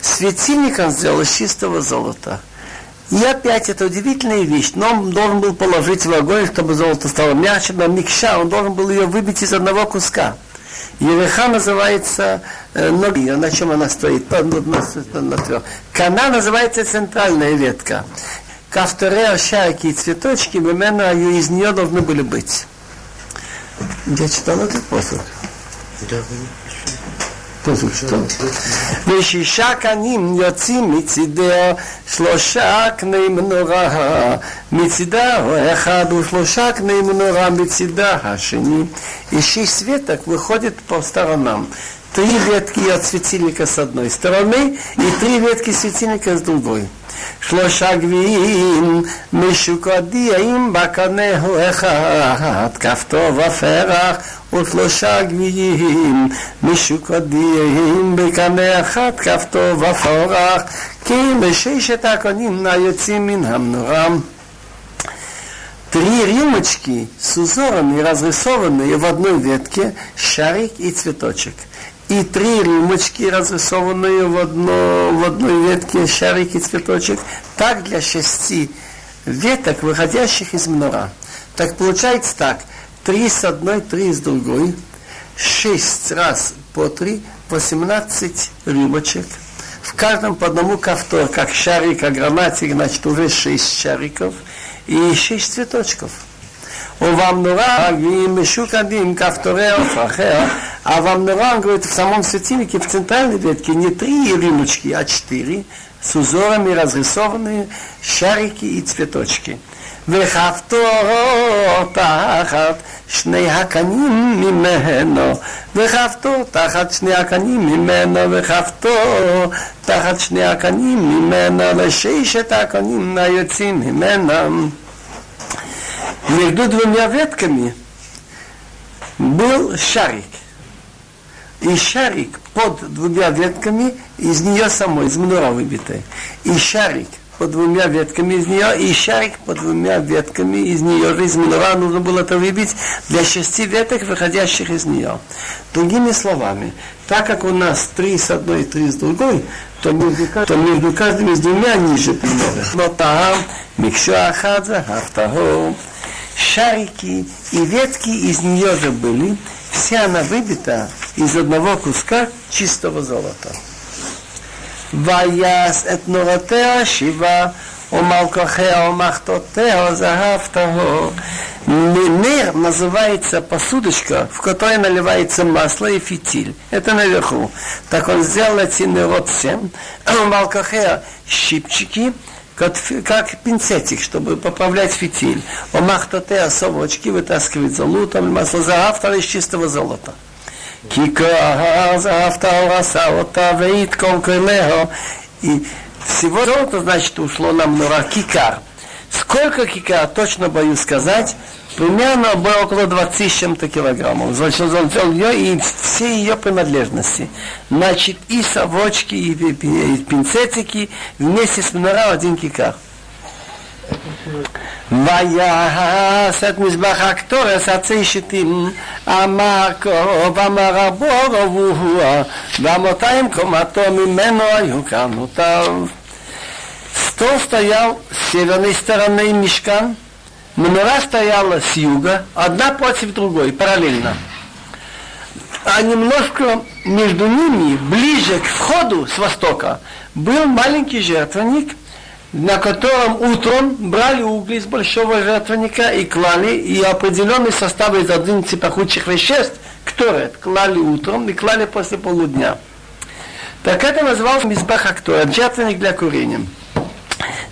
Светильник он сделал из чистого золота. И опять это удивительная вещь. Но он должен был положить в огонь, чтобы золото стало мягче, но микша, он должен был ее выбить из одного куска. Ереха называется ноги, на чем она стоит? На, на, на, на Кана называется центральная ветка. Кафтере, шарики и цветочки, именно из нее должны были быть. Я читал этот посох. ושישה קנים יוצאים מצידו שלושה קני מנורה מצידה אחד ושלושה קני מנורה מצידה השני и шесть светок выходит по сторонам. Три ветки от светильника с одной стороны и три ветки светильника с другой. שלושה גביעים משוקדים בקנהו אחד, כפתו ופרח ושלושה גביעים משוקדים בקנה אחד, כפתו ופרח, כי לששת הקונים היוצאים מן המנורה. Три рюмочки с узорами, разрисованные в одной ветке, шарик и цветочек – и три рюмочки, разрисованные в, одно, в одной ветке, шарик и цветочек, так для шести веток, выходящих из мнора. Так получается так, три с одной, три с другой, шесть раз по три, восемнадцать рюмочек. В каждом по одному кавтор, как шарик, как грамматик, значит уже шесть шариков и шесть цветочков ובמנורה גביעים משוקדים כפתורי אחר, а в Амнуран, говорит, в самом светильнике, в центральной ветке, не три рюмочки, а четыре, с узорами разрисованные шарики и цветочки. וחפתו תחת שני הקנים ממנו, וחפתו תחת שני הקנים ממנו, וחפתו תחת שני הקנים ממנו, לששת הקנים היוצאים ממנו. между двумя ветками был шарик. И шарик под двумя ветками из нее самой, из мнора выбитой. И шарик под двумя ветками из нее, и шарик под двумя ветками из нее. Из мнора нужно было это выбить для шести веток, выходящих из нее. Другими словами, так как у нас три с одной и три с другой, то между, то между каждым из двумя ниже примерно. Но там, микшо ахадза, автахом шарики и ветки из нее же были, вся она выбита из одного куска чистого золота. ויעש את נורותיה שבעה, ומלכוחיה ומחתותיה זהב טהור. Мир называется посудочка, в которой наливается масло и фитиль. Это наверху. Так он сделал эти народ всем. Малкахея щипчики, как, как пинцетик, чтобы поправлять фитиль. Омахтате совочки вытаскивает золото, масло за автора из чистого золота. Кика. И всего золота, значит, ушло нам на кикар. Сколько кикар, точно боюсь сказать, примерно было около 20 с чем-то килограммов. Значит, он взял ее и все ее принадлежности. Значит, и совочки, и, и, и пинцетики вместе с минора один кикар. ויעש את מזבח הקטורס עצי שיטים אמר קרוב אמר הבור והוא ואמותיים קומתו ממנו היו קרנותיו Стол стоял с северной стороны мешка, Манура стояла с юга, одна против другой, параллельно. А немножко между ними, ближе к входу с востока, был маленький жертвенник, на котором утром брали угли из большого жертвенника и клали, и определенный состав из 11 пахучих веществ, которые клали утром и клали после полудня. Так это назывался мизбах актор, жертвенник для курения.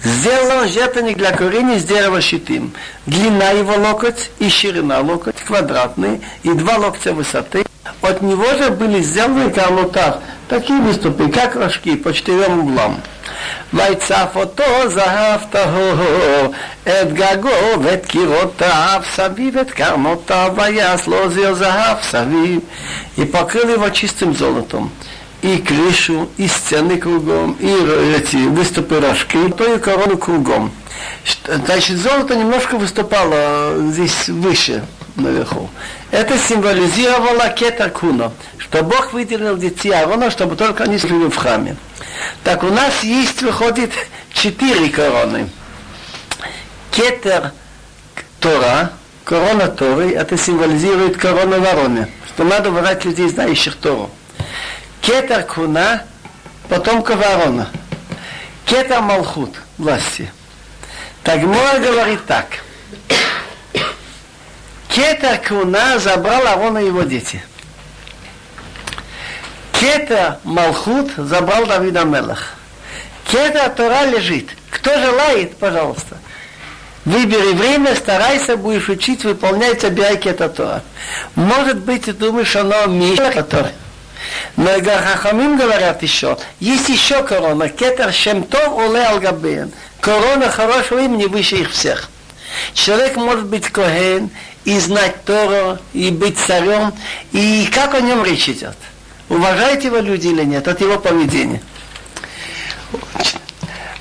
Сделал жертвенник для курения из дерева щитим. Длина его локоть и ширина локоть квадратные и два локтя высоты. От него же были сделаны карлотав, такие выступы, как рожки, по четырем углам. ויצף אותו זהב טהור, את גגו ואת קירותיו, סביב את קרנותיו, ויעש לו זר זהב סביב, и покрыл его чистым золотом и крышу, и стены кругом, и эти выступы рожки, то и корону кругом. Значит, золото немножко выступало здесь выше, наверху. Это символизировало кетер куно, что Бог выделил детей Аарона, чтобы только они служили в храме. Так у нас есть, выходит, четыре короны. Кетер Тора, корона Торы, это символизирует корона вороны, что надо выбрать людей, знающих Тору. Кетер Куна, потомков Аарона. Кетер Малхут, власти. Тагмор говорит так. Кетер Куна забрал Аарона и его дети. Кета Малхут забрал Давида Мелах. Кета Тора лежит. Кто желает, пожалуйста. Выбери время, старайся, будешь учить, выполнять, забирай Кета Тора. Может быть, ты думаешь, оно меньше Тора. Но Хахамим говорят еще, есть еще корона, кетер шемтов уле алгабен. Корона хорошего имени выше их всех. Человек может быть коген и знать Тору, и быть царем, и как о нем речь идет. Уважаете его люди или нет, от его поведения.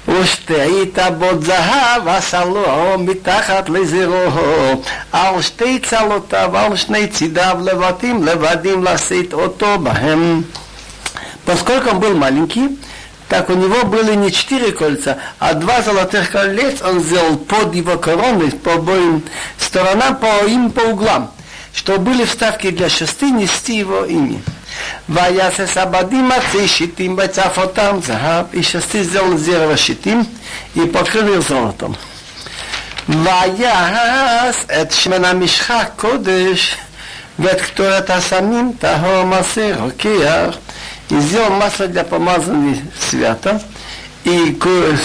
ושתית בו זהב עשלו מתחת לזרועו על שתי צלותיו על שני צידיו לבטים לבדים לשאת אותו бахем. Поскольку он был маленький, так у него были не четыре кольца, а два золотых колец он сделал под его короной по обоим сторонам, по им по углам, что были вставки для шесты нести его имя. ויעש עבדים עצי שיטים בצפותם זהב, איש עשי זהו לזרע השיטים, יפקחו לרזונתם. ויעש את שמן המשחה קודש, ואת קטורת הסמים טהור מעשה רוקח. И сделал масло для помазания свято, и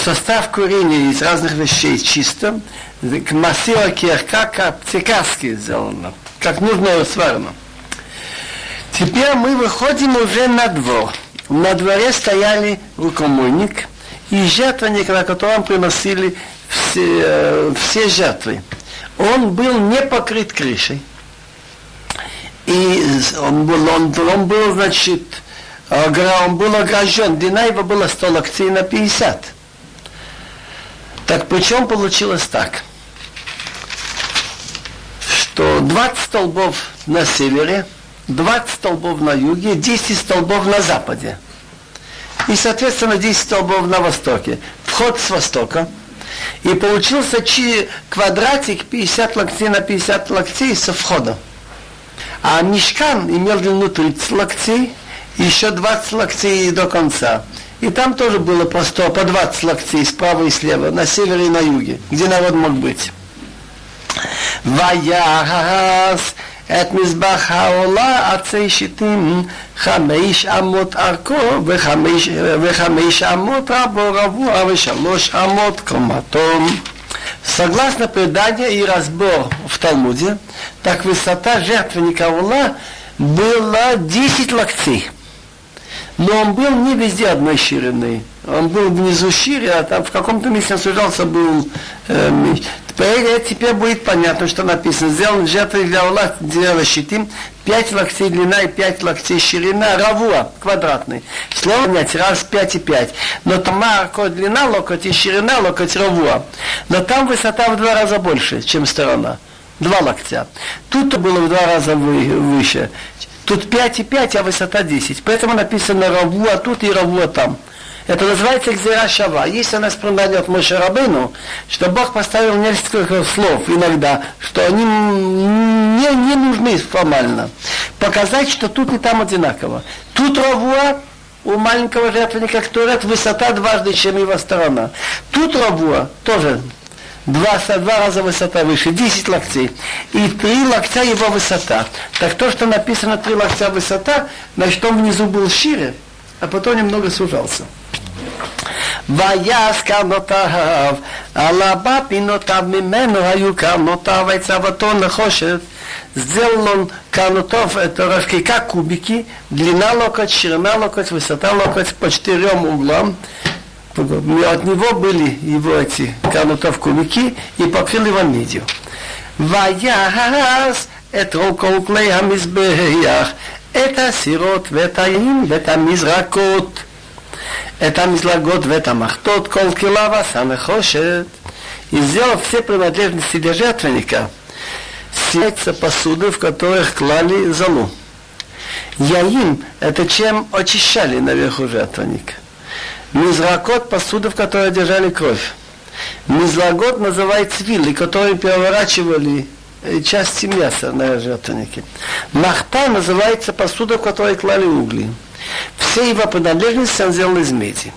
состав курения из разных вещей чисто, к массива кирка, как цикаски сделано, как нужно сварено. Теперь мы выходим уже на двор. На дворе стояли рукомойник и жертвенник, на котором приносили все, э, все жертвы. Он был не покрыт крышей. И он был, он, он был, значит, он был огражден. Длина его была 100 локтей на 50. Так причем получилось так, что 20 столбов на севере – 20 столбов на юге, 10 столбов на западе. И, соответственно, 10 столбов на востоке. Вход с востока. И получился квадратик 50 локтей на 50 локтей со входом. А мешкан имел длину 30 локтей, еще 20 локтей до конца. И там тоже было по 100, по 20 локтей справа и слева, на севере и на юге, где народ мог быть. Ваяс את מזבח העולה עצי שיטים חמש אמות ארכו וחמש, וחמש אמות רבו רבוע ושלוש אמות קומתו. Согласно преданию и разбор в Талмуде, так высота жертвенника Ула была 10 локтей. Но он был не везде одной ширины. Он был внизу шире, а там в каком-то месте он сужался, был э, Теперь, теперь будет понятно, что написано. Сделан жертвой для Аллаха дерево щитим, 5 локтей длина и 5 локтей ширина, равуа, квадратный. Слово понять, раз, 5 и 5. Но там марко длина локоть и ширина локоть равуа. Но там высота в два раза больше, чем сторона. Два локтя. Тут было в два раза выше. Тут 5 и 5, а высота 10. Поэтому написано равуа тут и равуа там. Это называется Гзира Шава. Есть у нас предание от Моше Рабыну, что Бог поставил несколько слов иногда, что они не, не нужны формально. Показать, что тут и там одинаково. Тут Равуа у маленького жертвенника Ктурет высота дважды, чем его сторона. Тут Равуа тоже два, два раза высота выше, 10 локтей. И три локтя его высота. Так то, что написано три локтя высота, значит он внизу был шире, а потом немного сужался. ויעש קרנותיו, על ארבע פינותיו ממנו היו קרנותיו, וצוותו נחושת. Сделал он канутов, это рожки, как кубики, длина локоть, ширина локоть, высота локоть по четырем углам. От него были его эти канутов кубики и покрыли его медью. ויעש את רוב כל כלי המזבח, את הסירות ואת הימים ואת המזרקות это мизлагот в этом махтот, кол килава, самехошет. И сделал все принадлежности для жертвенника. Сеется посуды, в которых клали залу. Яим – это чем очищали наверху жертвенника. Мизракот – посуда, в которой держали кровь. Мизлагот называется вилли, которые переворачивали э, части мяса на жертвеннике. Махта называется посуда, в которой клали угли. Все его принадлежности он сделал из меди.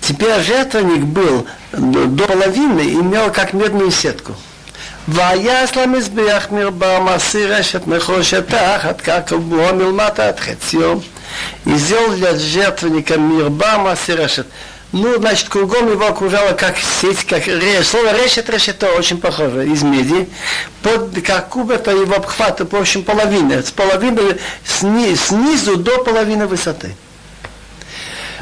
Теперь жертвенник был до половины, имел как медную сетку. ויעש למזבח מרבר מסיר רשת נחושת תחת כרכבו מלמטה עד חציו и сделал для жертвенника Мирбама Сирешет. Ну, значит, кругом его окружало как сеть, как режь. Слово решет, решето очень похоже, из меди. Под, как куб это его обхват, в общем, половина. С половины, сни, снизу до половины высоты.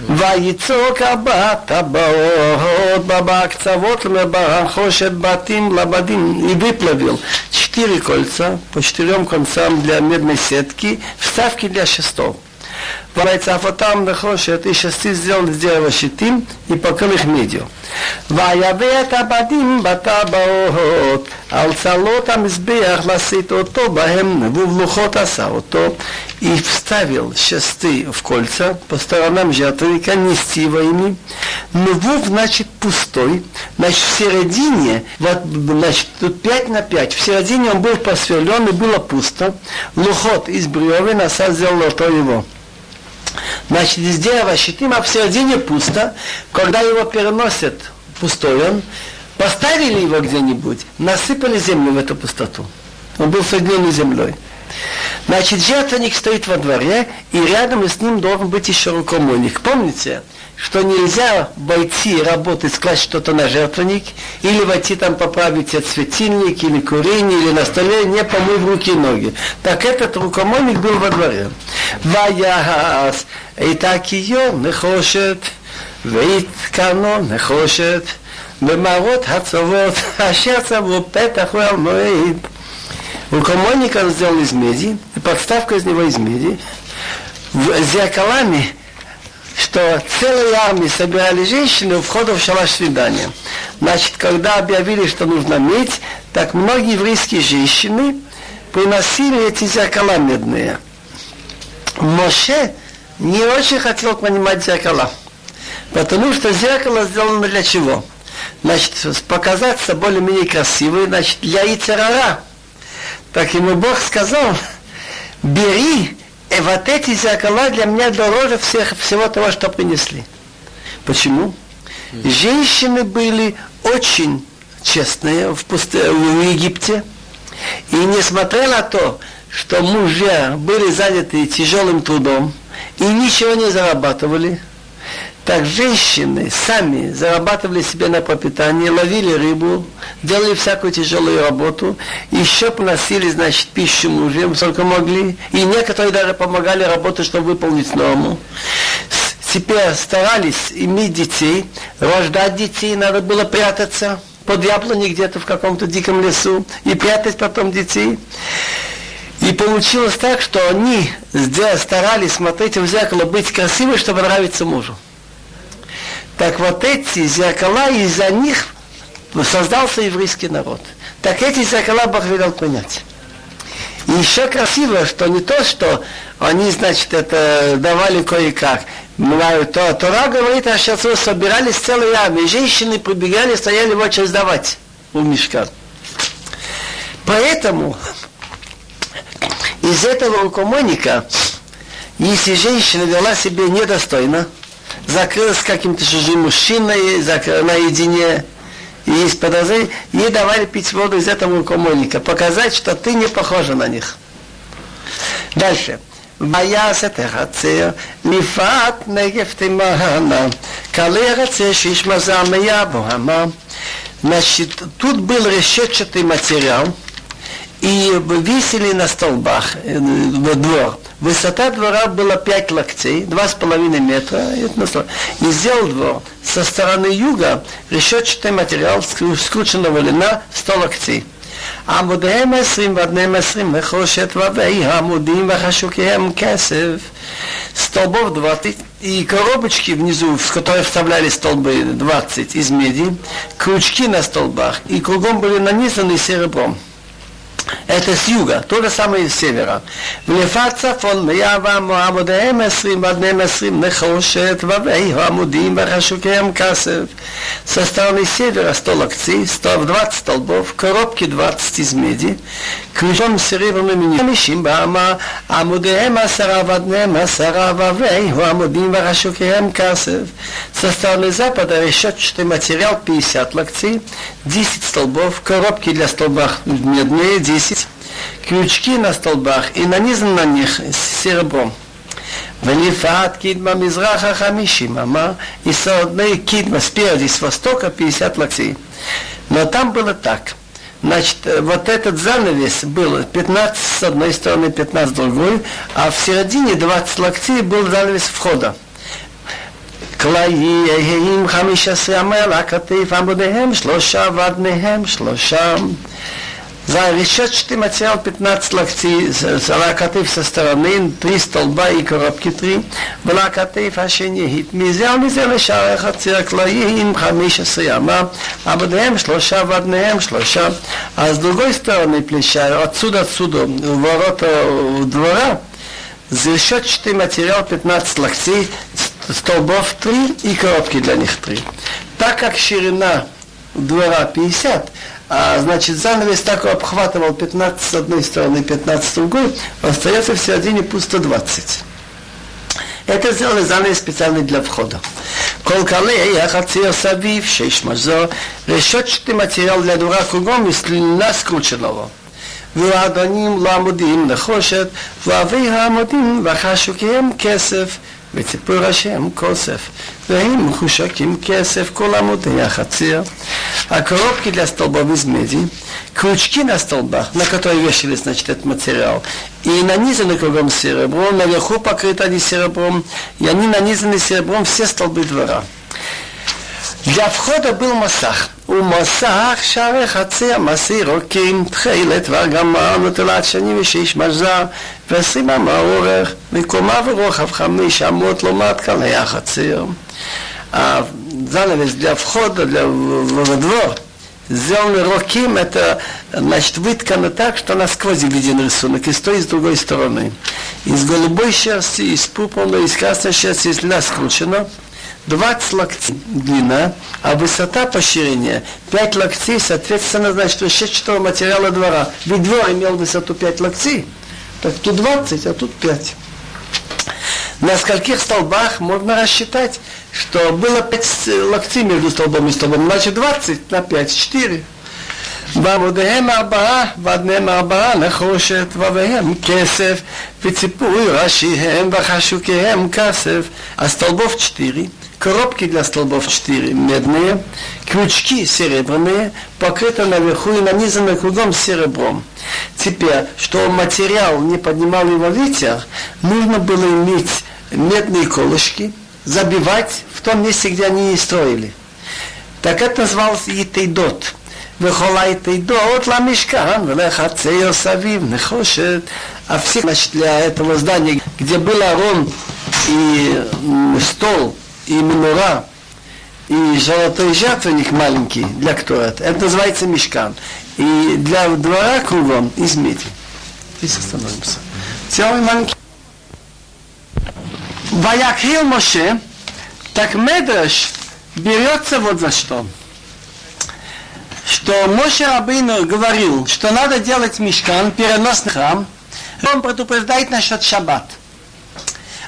ויצוק הבת הבאות בבא קצוות למחושת בתים לבדים и выплавил четыре кольца по четырем концам для медной сетки, вставки для шестов. ויצפותם נחושת, איש עשי сделал из дерева щитим и покрыл их медью. ויבא את הבדים בטבעות, על צלות המזבח לשאת אותו בהם, ובלוחות עשה אותו, и вставил шесты в кольца по сторонам жертвенника, нести его ими. Но вув, значит, пустой. Значит, в середине, вот, значит, тут 5 на 5, в середине он был посверлен и было пусто. Лухот из бревен, а сделал то его. Значит, из дерева щитим, а в середине пусто. Когда его переносят пустой он, поставили его где-нибудь, насыпали землю в эту пустоту. Он был соединен землей. Значит, жертвенник стоит во дворе, и рядом с ним должен быть еще рукомойник. Помните, что нельзя войти, работать, скласть что-то на жертвенник, или войти там поправить светильник, или курение, или на столе, не помыв руки и ноги. Так этот рукомойник был во дворе. Ваяс, и так ее נחושת, והתקנו נחושת, במערות הצוות, אשר צברו פתח ואלמועד. Рукомойник он сделал из меди, и подставка из него из меди. В зеркалами что целые армии собирали женщины у входа в шалаш свидания. Значит, когда объявили, что нужно медь, так многие еврейские женщины приносили эти зеркала медные. Моше не очень хотел понимать зеркала, потому что зеркало сделано для чего? Значит, показаться более-менее красивой, значит, для Ицерара. Так ему Бог сказал, бери и вот эти зеркала для меня дороже всех, всего того, что принесли. Почему? Женщины были очень честные в, пусте, в Египте. И несмотря на то, что мужья были заняты тяжелым трудом и ничего не зарабатывали, так женщины сами зарабатывали себе на пропитание, ловили рыбу, делали всякую тяжелую работу, еще приносили, значит, пищу мужьям, сколько могли, и некоторые даже помогали работать, чтобы выполнить норму. Теперь старались иметь детей, рождать детей, надо было прятаться под яблони где-то в каком-то диком лесу и прятать потом детей. И получилось так, что они старались смотреть в зеркало, быть красивой, чтобы нравиться мужу. Так вот эти зеркала, из-за них создался еврейский народ. Так эти зеркала Бог велел принять. И еще красиво, что не то, что они, значит, это давали кое-как. То, Тора говорит, а сейчас собирались целые армии. Женщины прибегали, стояли в очередь сдавать у мешка. Поэтому из этого рукомойника, если женщина вела себя недостойно, закрылась с каким-то чужим мужчиной наедине, и есть подозрение, ей давали пить воду из этого рукомойника, показать, что ты не похожа на них. Дальше. ויעש את החצר, לפעת נגב תימהנה, קלי החצר שישמע זעמיה בוהמה. Значит, тут был решетчатый материал, и висели на столбах э, во двор. Высота двора была 5 локтей, 2,5 метра. И сделал двор со стороны юга решетчатый материал скрученного льна 100 локтей. עמודיהם עשרים ועדניהם עשרים נחושת ובאי העמודים וחשוקיהם כסף. Столбов 20 и коробочки внизу, в которые вставляли столбы 20 из меди, крючки на столбах, и кругом были нанизаны серебром. Это с юга, то же самое и с севера. Влефат цафон, миявам, амудеем эсрим, аднем эсрим, нехошет, вавей, амудим, вахашукеем касев. Со стороны севера 100 локтей, 120 столбов, коробки 20 из меди, ключом серебряными нишим, бама, амудеем асара, ваднем асара, в амудим, вахашукеем касев. Со стороны запада решетчатый материал 50 локтей, 10 столбов, коробки для столбах медные, 10 крючки на столбах и нанизан на них серебром. ולפעת קדמה מזרחה חמישים, אמר, и с одной кидма спереди, с востока 50 локтей. Но там было так. Значит, вот этот занавес был 15 с одной стороны, 15 с другой, а в середине 20 локтей был занавес входа. כליים חמישה עשרה אמר הכתף עמודיהם שלושה ואדניהם שלושה За решетчатый материал 15 локтей, лакатыв со стороны, три столба и коробки три, ולקטיף השני התמיזל מזה לשער החצר כליים חמש עשרה אמה, עבדיהם שלושה ועדניהם שלושה. А с другой стороны плеча, отсюда, отсюда, ворота двора, решетчатый материал 15 локтей, столбов 3 и коробки для них 3. Так как ширина двора 50, а, значит, занавес так обхватывал 15 с одной стороны, 15 с другой, остается в середине пусто 20. Это сделали занавес специальный для входа. Колкале, я хотел савив, шесть мазо, решетчатый материал для двора кругом из длина скрученного. והאדונים לעמודים נחושת, ואבי העמודים וחשוקיהם כסף, וציפור השם כוסף, והם מחושקים כסף כל עמודי החציר. А коробки для столбов из меди, крючки на столбах, на которые вешали, значит, этот материал, и нанизаны кругом серебром, наверху покрыты они серебром, и они нанизаны серебром все столбы двора. Для входа был масах. У масах שערי חצי המסיר רוקים, תכלת והגמר נטולת שנים ושיש מזר, ועשרים אמה אורך, מקומה ורוחב חמש אמות לעומת קלעי החציר. занавес для входа для, во двор сделаны роким, это значит выткано так, что насквозь виден рисунок и с той, и с другой стороны. Из голубой шерсти, из пурпурной, из красной шерсти, из льна скручено. 20 локтей длина, а высота по ширине 5 локтей, соответственно, значит, решетчатого материала двора. Ведь двор имел высоту 5 локтей, так тут 20, а тут 5. На скольких столбах можно рассчитать, что было 5 локтей между столбом и столбом, значит 20 на 5, 4. בעמודיהם ארבעה ועדניהם ארבעה נחושת ובהם כסף וציפוי ראשיהם וחשוקיהם כסף. אז столбов четыре, коробки для столбов четыре медные, крючки серебряные, покрыты наверху и нанизаны кругом серебром. Теперь, чтобы материал не поднимал его ветер, нужно было иметь медные колышки, забивать в том месте, где они строили. Так это называлось Итейдот. Вехолай Тейдот ламишкан, велехацей осавив, нехошет. А все, значит, для этого здания, где был арон и стол, и минура, и золотой жертвенник маленький для ктурат. Это называется мешкан. И для двора кругом из меди. Здесь остановимся. Целый маленький. Ваякхил Моше, так Медраш берется вот за что. Что Моше Рабейну говорил, что надо делать мешкан, переносный храм, он предупреждает насчет шаббат.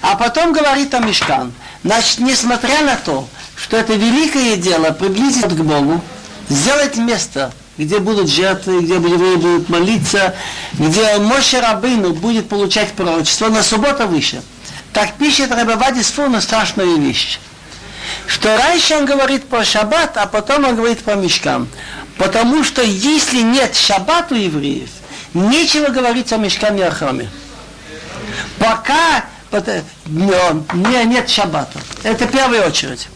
А потом говорит о мешкан. Значит, несмотря на то, что это великое дело приблизить к Богу, сделать место, где будут жертвы, где евреи будут молиться, где Моше Рабейну будет получать пророчество, на суббота выше – так пишет Рабавади Сфуна страшную вещь. Что раньше он говорит про шаббат, а потом он говорит про мешкам. Потому что если нет шаббат у евреев, нечего говорить о мешкаме и о храме. Пока не, нет шаббата. Это в первую очередь.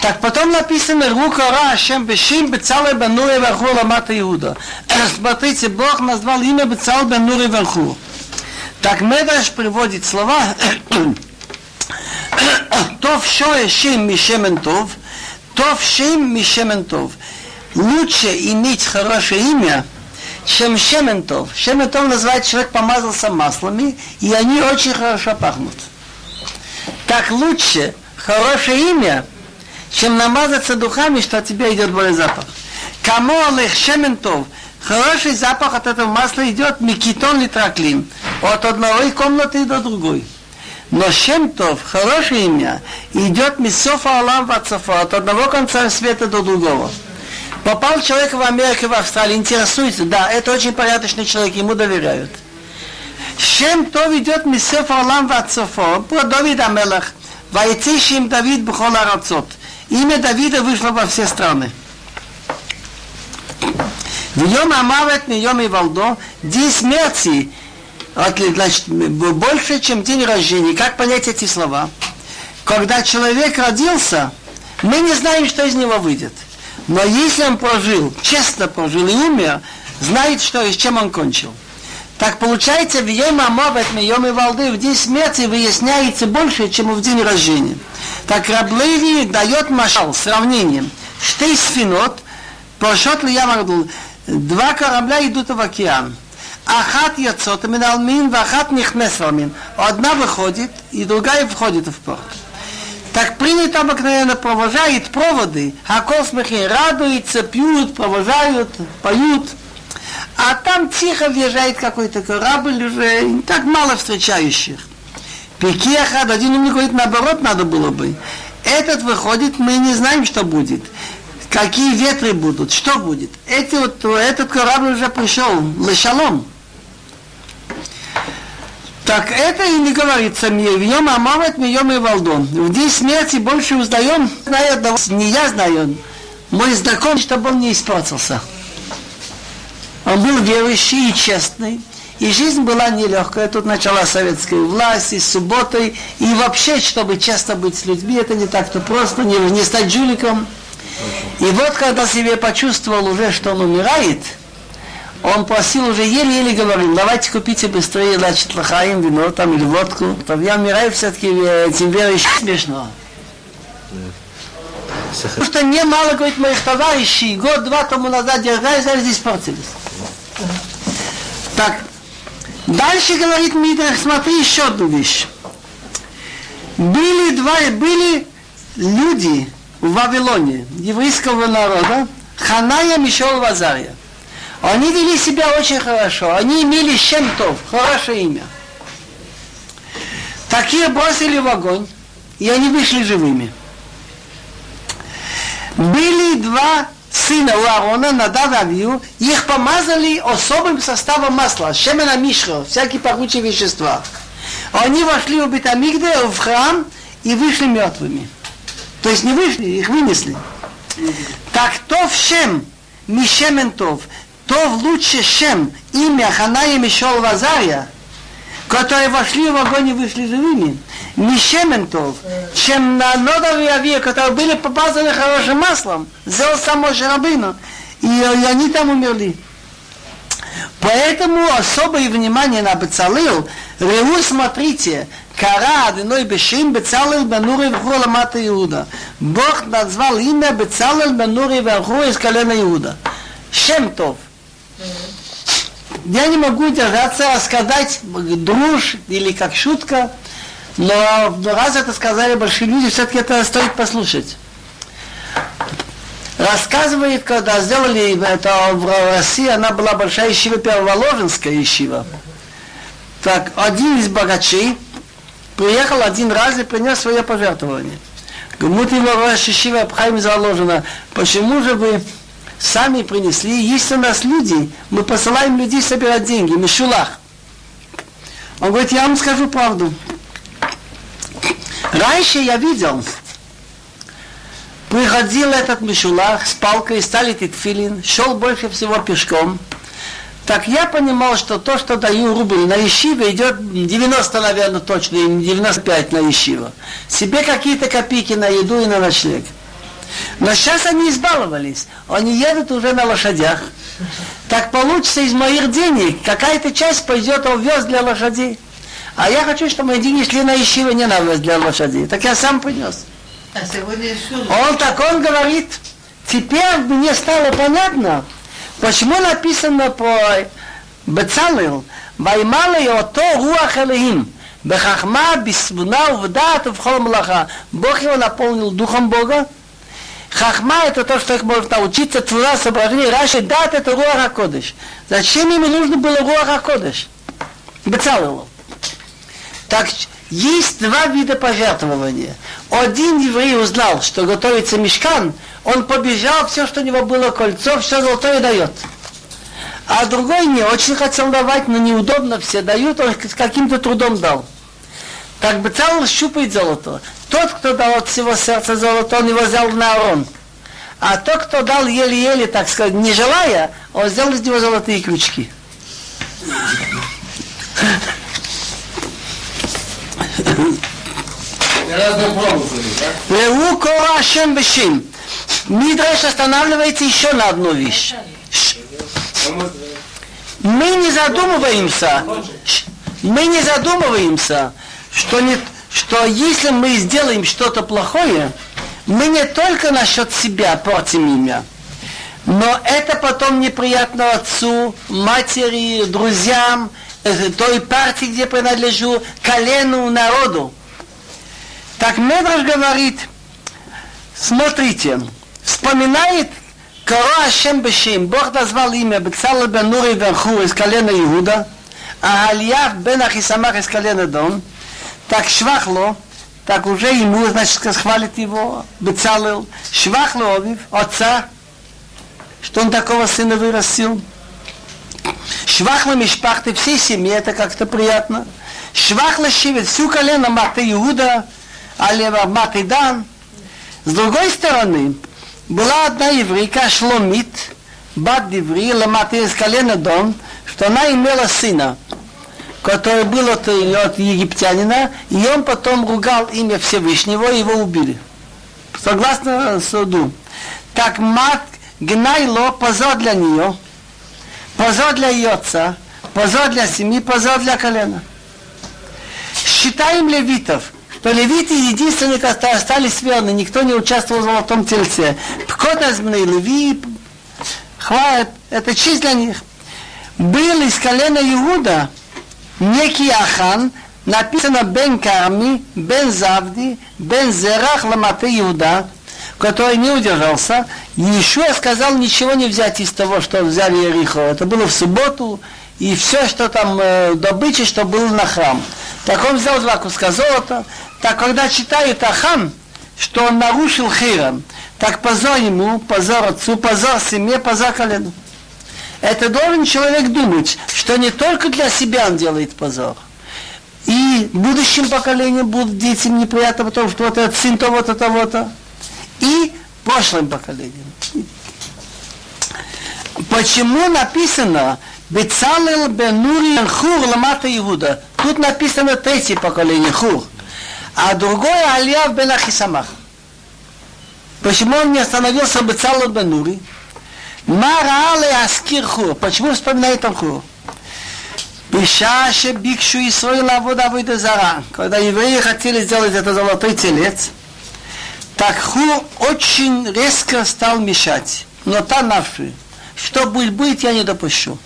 Так потом написано Рука Ра Ашем Бешим Бецале Бенури Варху Ламата Иуда. Смотрите, Бог назвал имя Бецал Бенури Варху. Так Медраш приводит слова Тов шоешим мишемен тов, шим мишемен тов. Лучше иметь хорошее имя, чем шементов. Шементов называет человек помазался маслами, и они очень хорошо пахнут. Так лучше хорошее имя, чем намазаться духами, что от тебя идет более запах. Кому алех шементов, Хороший запах от этого масла идет микитон литраклим. От одной комнаты до другой. Но Шемтов, хорошее имя, идет мисофа Алам Вацафа, от одного конца света до другого. Попал человек в Америку, в Австралию, интересуется, да, это очень порядочный человек, ему доверяют. Шем то ведет Мисеф Олам Вацофо, про Давида Мелах, Войти Шим Давид Бхол Арацот. Имя Давида вышло во все страны. В Йом Амавет Йом Ивалдо, день смерти, значит, больше, чем день рождения. Как понять эти слова? Когда человек родился, мы не знаем, что из него выйдет. Но если он прожил, честно прожил и умер, знает, что и с чем он кончил. Так получается, в Йом Амавет Йом Ивалды, в день смерти выясняется больше, чем в день рождения. Так Раблеви дает машал, сравнением. Штей сфинот, прошот ли я Два корабля идут в океан. Ахат яцот миналмин, вахат нихнес валмин. Одна выходит, и другая входит в порт. Так принято обыкновенно провожает проводы, а космахи радуются, пьют, провожают, поют. А там тихо въезжает какой-то корабль уже, не так мало встречающих. Пикехад, один умник говорит, наоборот надо было бы. Этот выходит, мы не знаем, что будет какие ветры будут, что будет. Эти вот, этот корабль уже пришел, лешалом. Так это и не говорится мне, в нем Амамет, в нем и Валдон. В день смерти больше узнаем, знает, не я знаю, мой знакомый, чтобы он не испортился. Он был верующий и честный, и жизнь была нелегкая. Тут начала советская власть, и субботой, и вообще, чтобы часто быть с людьми, это не так-то просто, не, не стать жуликом. И вот когда себе почувствовал уже, что он умирает, он просил уже еле-еле говорил, давайте купите быстрее, значит, лохаим, вино там или водку. То я умираю все-таки этим верующим смешно. Потому что немало, говорит, моих товарищей год-два тому назад держались, а здесь испортились. Так, дальше говорит Митрах, смотри еще одну вещь. Были два, были люди, в Вавилоне, еврейского народа, Ханая, Мишел, Вазария. Они вели себя очень хорошо, они имели Шемтов, хорошее имя. Такие бросили в огонь, и они вышли живыми. Были два сына у Аарона, Надав и их помазали особым составом масла, шемена мишро, всякие пахучие вещества. Они вошли в Бетамигде, в храм, и вышли мертвыми. То есть не вышли, их вынесли. Так то в Шем, Мишементов, то в лучше Шем, имя Ханая Мишол Вазария, которые вошли в огонь и вышли живыми. Мишементов, чем на нодовые авиа, которые были попазаны хорошим маслом, сделал само Шарабину, и, и они там умерли. Поэтому особое внимание на Бецалил. Реу, смотрите, кара одной бешим Бецалил Бенури Вхула Мата Иуда. Бог назвал имя Бецалил Бенури Вхула из колена Иуда. Шемтов. Я не могу держаться, сказать друж или как шутка, но раз это сказали большие люди, все-таки это стоит послушать рассказывает, когда сделали это в России, она была большая ищива, Перволоженская ищива. Так, один из богачей приехал один раз и принес свое пожертвование. Гмут его Ишива Абхайм заложено. Почему же вы сами принесли? Есть у нас люди, мы посылаем людей собирать деньги, Мишулах. Он говорит, я вам скажу правду. Раньше я видел, Приходил этот Мишулах с палкой, стали титфилин, шел больше всего пешком. Так я понимал, что то, что даю рубль на Ешиве, идет 90, наверное, точно, и 95 на Ешива. Себе какие-то копейки на еду и на ночлег. Но сейчас они избаловались. Они едут уже на лошадях. Так получится из моих денег, какая-то часть пойдет овес для лошадей. А я хочу, чтобы мои деньги шли на Ешиве, не на овес для лошадей. Так я сам принес. А он так, он говорит, теперь мне стало понятно, почему написано по Бецалил, Ваймала ото руах Элеим, Бехахма, Бисвуна, Вдат, Вхол Млаха. Бог его наполнил духом Бога. Хахма это то, что их может научиться, твора, соображение, Раши, дат это Руах Кодыш. Зачем ему нужно было Руах Кодыш? Бецалилу. Так есть два вида пожертвования. Один еврей узнал, что готовится мешкан, он побежал, все, что у него было, кольцо, все золотое дает. А другой не очень хотел давать, но неудобно все дают, он с каким-то трудом дал. Так бы Бецалел щупает золото. Тот, кто дал от всего сердца золото, он его взял на арон. А тот, кто дал еле-еле, так сказать, не желая, он сделал из него золотые крючки. Леу кора Ашем Бешим. Мидреш останавливается еще на одну вещь. Мы не задумываемся, мы не задумываемся, что, не, что если мы сделаем что-то плохое, мы не только насчет себя портим имя, но это потом неприятно отцу, матери, друзьям, той партии, где принадлежу, колену, народу. Так Медраж говорит, смотрите, вспоминает Кора Ашем Бешим, Бог назвал имя Бецала бен Нури бен Хур из колена Иуда, а Алияв бен Ахисамах из колена Дон, так Швахло, так уже ему, значит, хвалит его Бецалел, Швахло Овив, отца, что он такого сына вырастил. Швахла Мишпахты всей семьи, это как-то приятно. Швахла Шивет, всю колено Маты Иуда, Алева Маты Дан. С другой стороны, была одна еврейка, Шломит, бат Диври, Ламаты из колена Дон, что она имела сына, который был от, от египтянина, и он потом ругал имя Всевышнего, и его убили. Согласно суду. Так мат Гнайло позор для нее, позор для ее отца, позор для семьи, позор для колена. Считаем левитов – что левиты единственные, которые остались верны, никто не участвовал в золотом тельце. Пкотазмные леви, хватит, это честь для них. Был из колена Иуда некий Ахан, написано Бен Карми, Бен Завди, Бен Зерах, Ламаты Иуда, который не удержался. Иешуа сказал ничего не взять из того, что взяли Ерихо. Это было в субботу, и все, что там э, добычи, что было на храм. Так он взял два куска золота, так когда читают Ахан, что он нарушил хирам, так позор ему, позор отцу, позор семье, позор колену. Это должен человек думать, что не только для себя он делает позор. И будущим поколениям будут детям неприятно, потому что вот этот сын того-то, того-то. И прошлым поколениям. Почему написано Бецалел бен Хур ламата Иуда? Тут написано третье поколение Хур а другой Алияв бен Ахисамах. Почему он не остановился бы Бецалу Бенури? Мараале Аскир Хур. Почему вспоминает он Хур? Бикшу Исроила вода выйда зара. Когда евреи хотели сделать это золотой телец, так Хур очень резко стал мешать. Но там навши. Что будет, будет, я не допущу.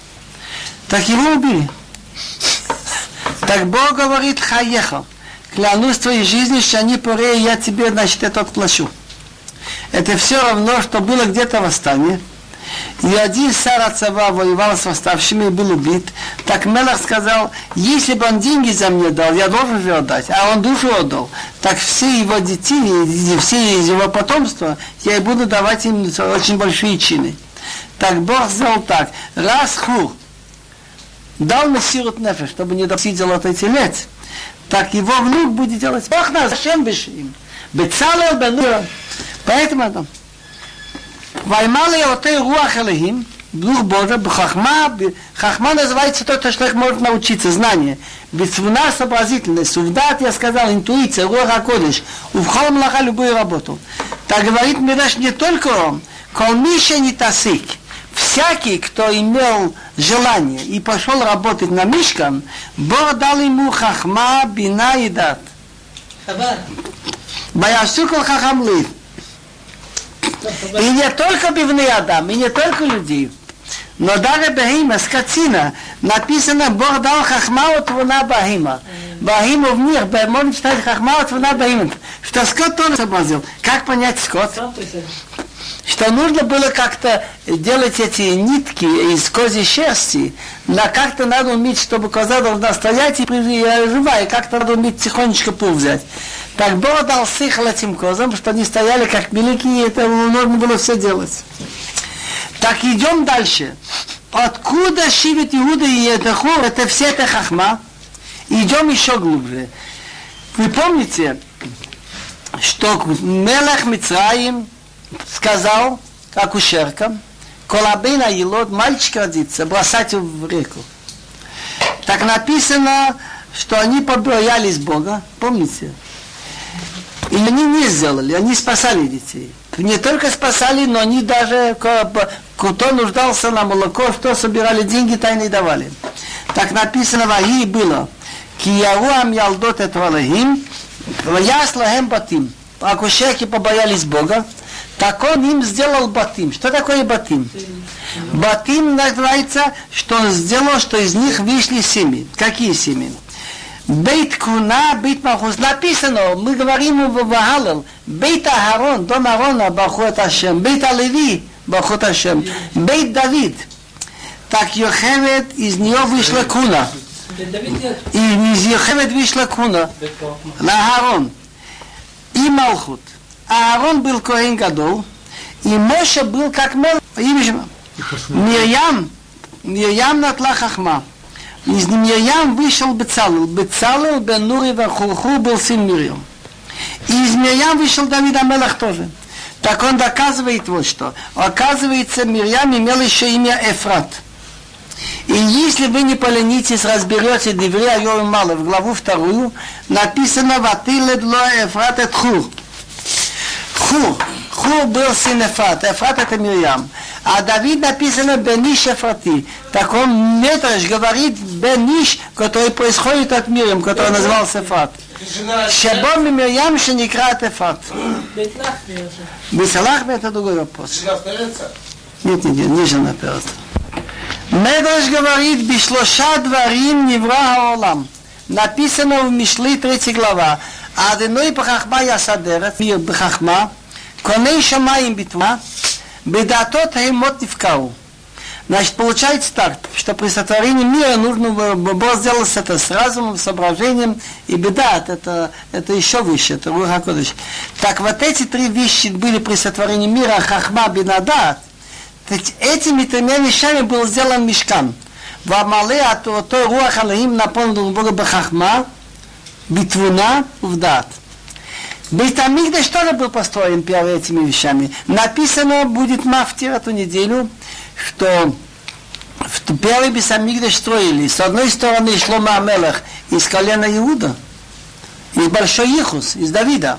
Так его убили. Так Бог говорит, хаехал клянусь твоей жизнью, что они поре, я тебе, значит, это отплачу. Это все равно, что было где-то восстание. И один царь Цава воевал с восставшими и был убит. Так Мелах сказал, если бы он деньги за мне дал, я должен же отдать. А он душу отдал. Так все его дети, все его потомство, я и буду давать им очень большие чины. Так Бог сделал так. Раз хур дал Мессирут Нефеш, чтобы не допустить золотой телец, так его внук будет делать. Бог нас, зачем бешим? Бецалел бену. Поэтому это. Ваймали оте руах элехим, Дух Божий, хахма, хахма называется то, что человек может научиться, знание. Бецвуна сообразительность, увдат, я сказал, интуиция, руах акодыш, увхол млаха любую работу. Так говорит Мираш не только он, колмиша не тасик, всякий, кто имел желание и пошел работать на Мишкан, Бог дал ему хахма, бина и дат. Баясукал хахамлив. И не только бивный Адам, и не только людей. Но даже Бахима, скотина, написано, Бог дал хахма от вона Бахима. Бахима в мир, можно читать хахма от вона Бахима. Что скот тоже сообразил. Как понять скот? что нужно было как-то делать эти нитки из козьей шерсти, на как-то надо уметь, чтобы коза должна стоять и живая, как-то надо уметь тихонечко пул взять. Так Бог дал сихал этим козам, что они стояли как великие, это нужно было все делать. Так идем дальше. Откуда шивет Иуда и Едаху, это все это хахма. Идем еще глубже. Вы помните, что Мелах Мицраим сказал, как у Шерка, Колабейна Елот, мальчик родится, бросать его в реку. Так написано, что они побоялись Бога, помните? И они не сделали, они спасали детей. Не только спасали, но они даже, кто нуждался на молоко, что собирали деньги, тайны давали. Так написано в Аги было, Кияруам ялдот этвалахим, яслахем батим. Акушеки побоялись Бога, так он им сделал батим. Что такое батим? Батим называется, что он сделал, что из них вышли семьи. Какие семьи? Бейт Куна, Бейт Махус. Написано, мы говорим в Вагалел, Бейт Агарон, дом Арона, Бахот Ашем, Бейт Алеви, Бахот Ашем, Бейт Давид. Так Йохевед, из нее вышла Куна. И из Йохевед вышла Куна на Аарон. И Малхут. Аарон был Коэн Гадол, и Моша был как Мел. Мирьям, Мирьям натла Хахма. Из Мирьям вышел Бецалел. Бецалел бен Нури Вахурху был сын Мирьям. И из Мирьям вышел Давид Амелах тоже. Так он доказывает вот что. Оказывается, Мирьям имел еще имя Эфрат. И если вы не поленитесь, разберете Деврея Йоим Мало в главу вторую, написано «Ватилед ло Эфрат et Хур». Хур. Хур был сын Эфрат. Эфрат это Мирьям. А Давид написано Бениш Эфрати. Так он Метраш говорит Бениш, который происходит от Мирьям, который назывался Эфрат. Шабом и Мирьям Шеникрат Эфрат. Бесалах это другой вопрос. Нет, нет, нет, не жена перца. Медраш говорит, бишлоша дворим невра олам. Написано в Мишле 3 глава. Аденой бахахма ясадерет, мир бахахма, коней шамаим битва, бедатот хемот нивкау. Значит, получается так, что при сотворении мира нужно было сделать это с разумом, соображением, и беда, это, это еще выше, это Руха Кодыш. Так вот эти три вещи были при сотворении мира, хахма, бинадат, ведь этими тремя вещами был сделан мешкан. В Амале от той руах Аллахим наполнил Бога Бахахма, битвуна, в дат. Бейтамигдаш тоже был построен первыми этими вещами. Написано будет мафтир эту неделю, что в первый Бесамигдаш строили. С одной стороны шло Мамелах из колена Иуда, из Большой Ихус, из Давида.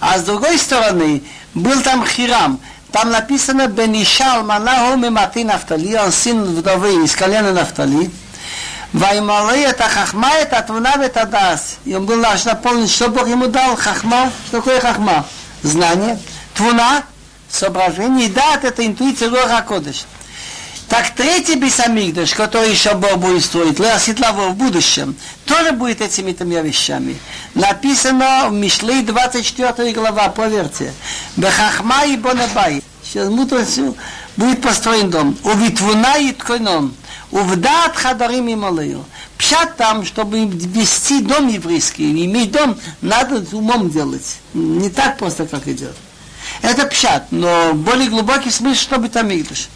А с другой стороны был там Хирам, там написано Бенишал Манаху Мимати Нафтали, он сын вдовы из колена Нафтали. Ваймалы это хахма, это твуна, это дас. И он был наш наполнен, что Бог ему дал хахма. Что такое хахма? Знание. Твуна, соображение. И дат это интуиция Руха Кодыш. Так третий Бесамигдаш, который еще Бог будет строить, Леоситлава в будущем, тоже будет этими тремя вещами. Написано в Мишле 24 глава, поверьте. Бехахма и Бонебай. Сейчас мудрецу будет построен дом. У Витвуна и Ткойном. У Вдат Хадарим и Малею. Пшат там, чтобы вести дом еврейский, иметь дом, надо умом делать. Не так просто, как идет. Это пшат, но более глубокий смысл, чтобы там Мигдаш.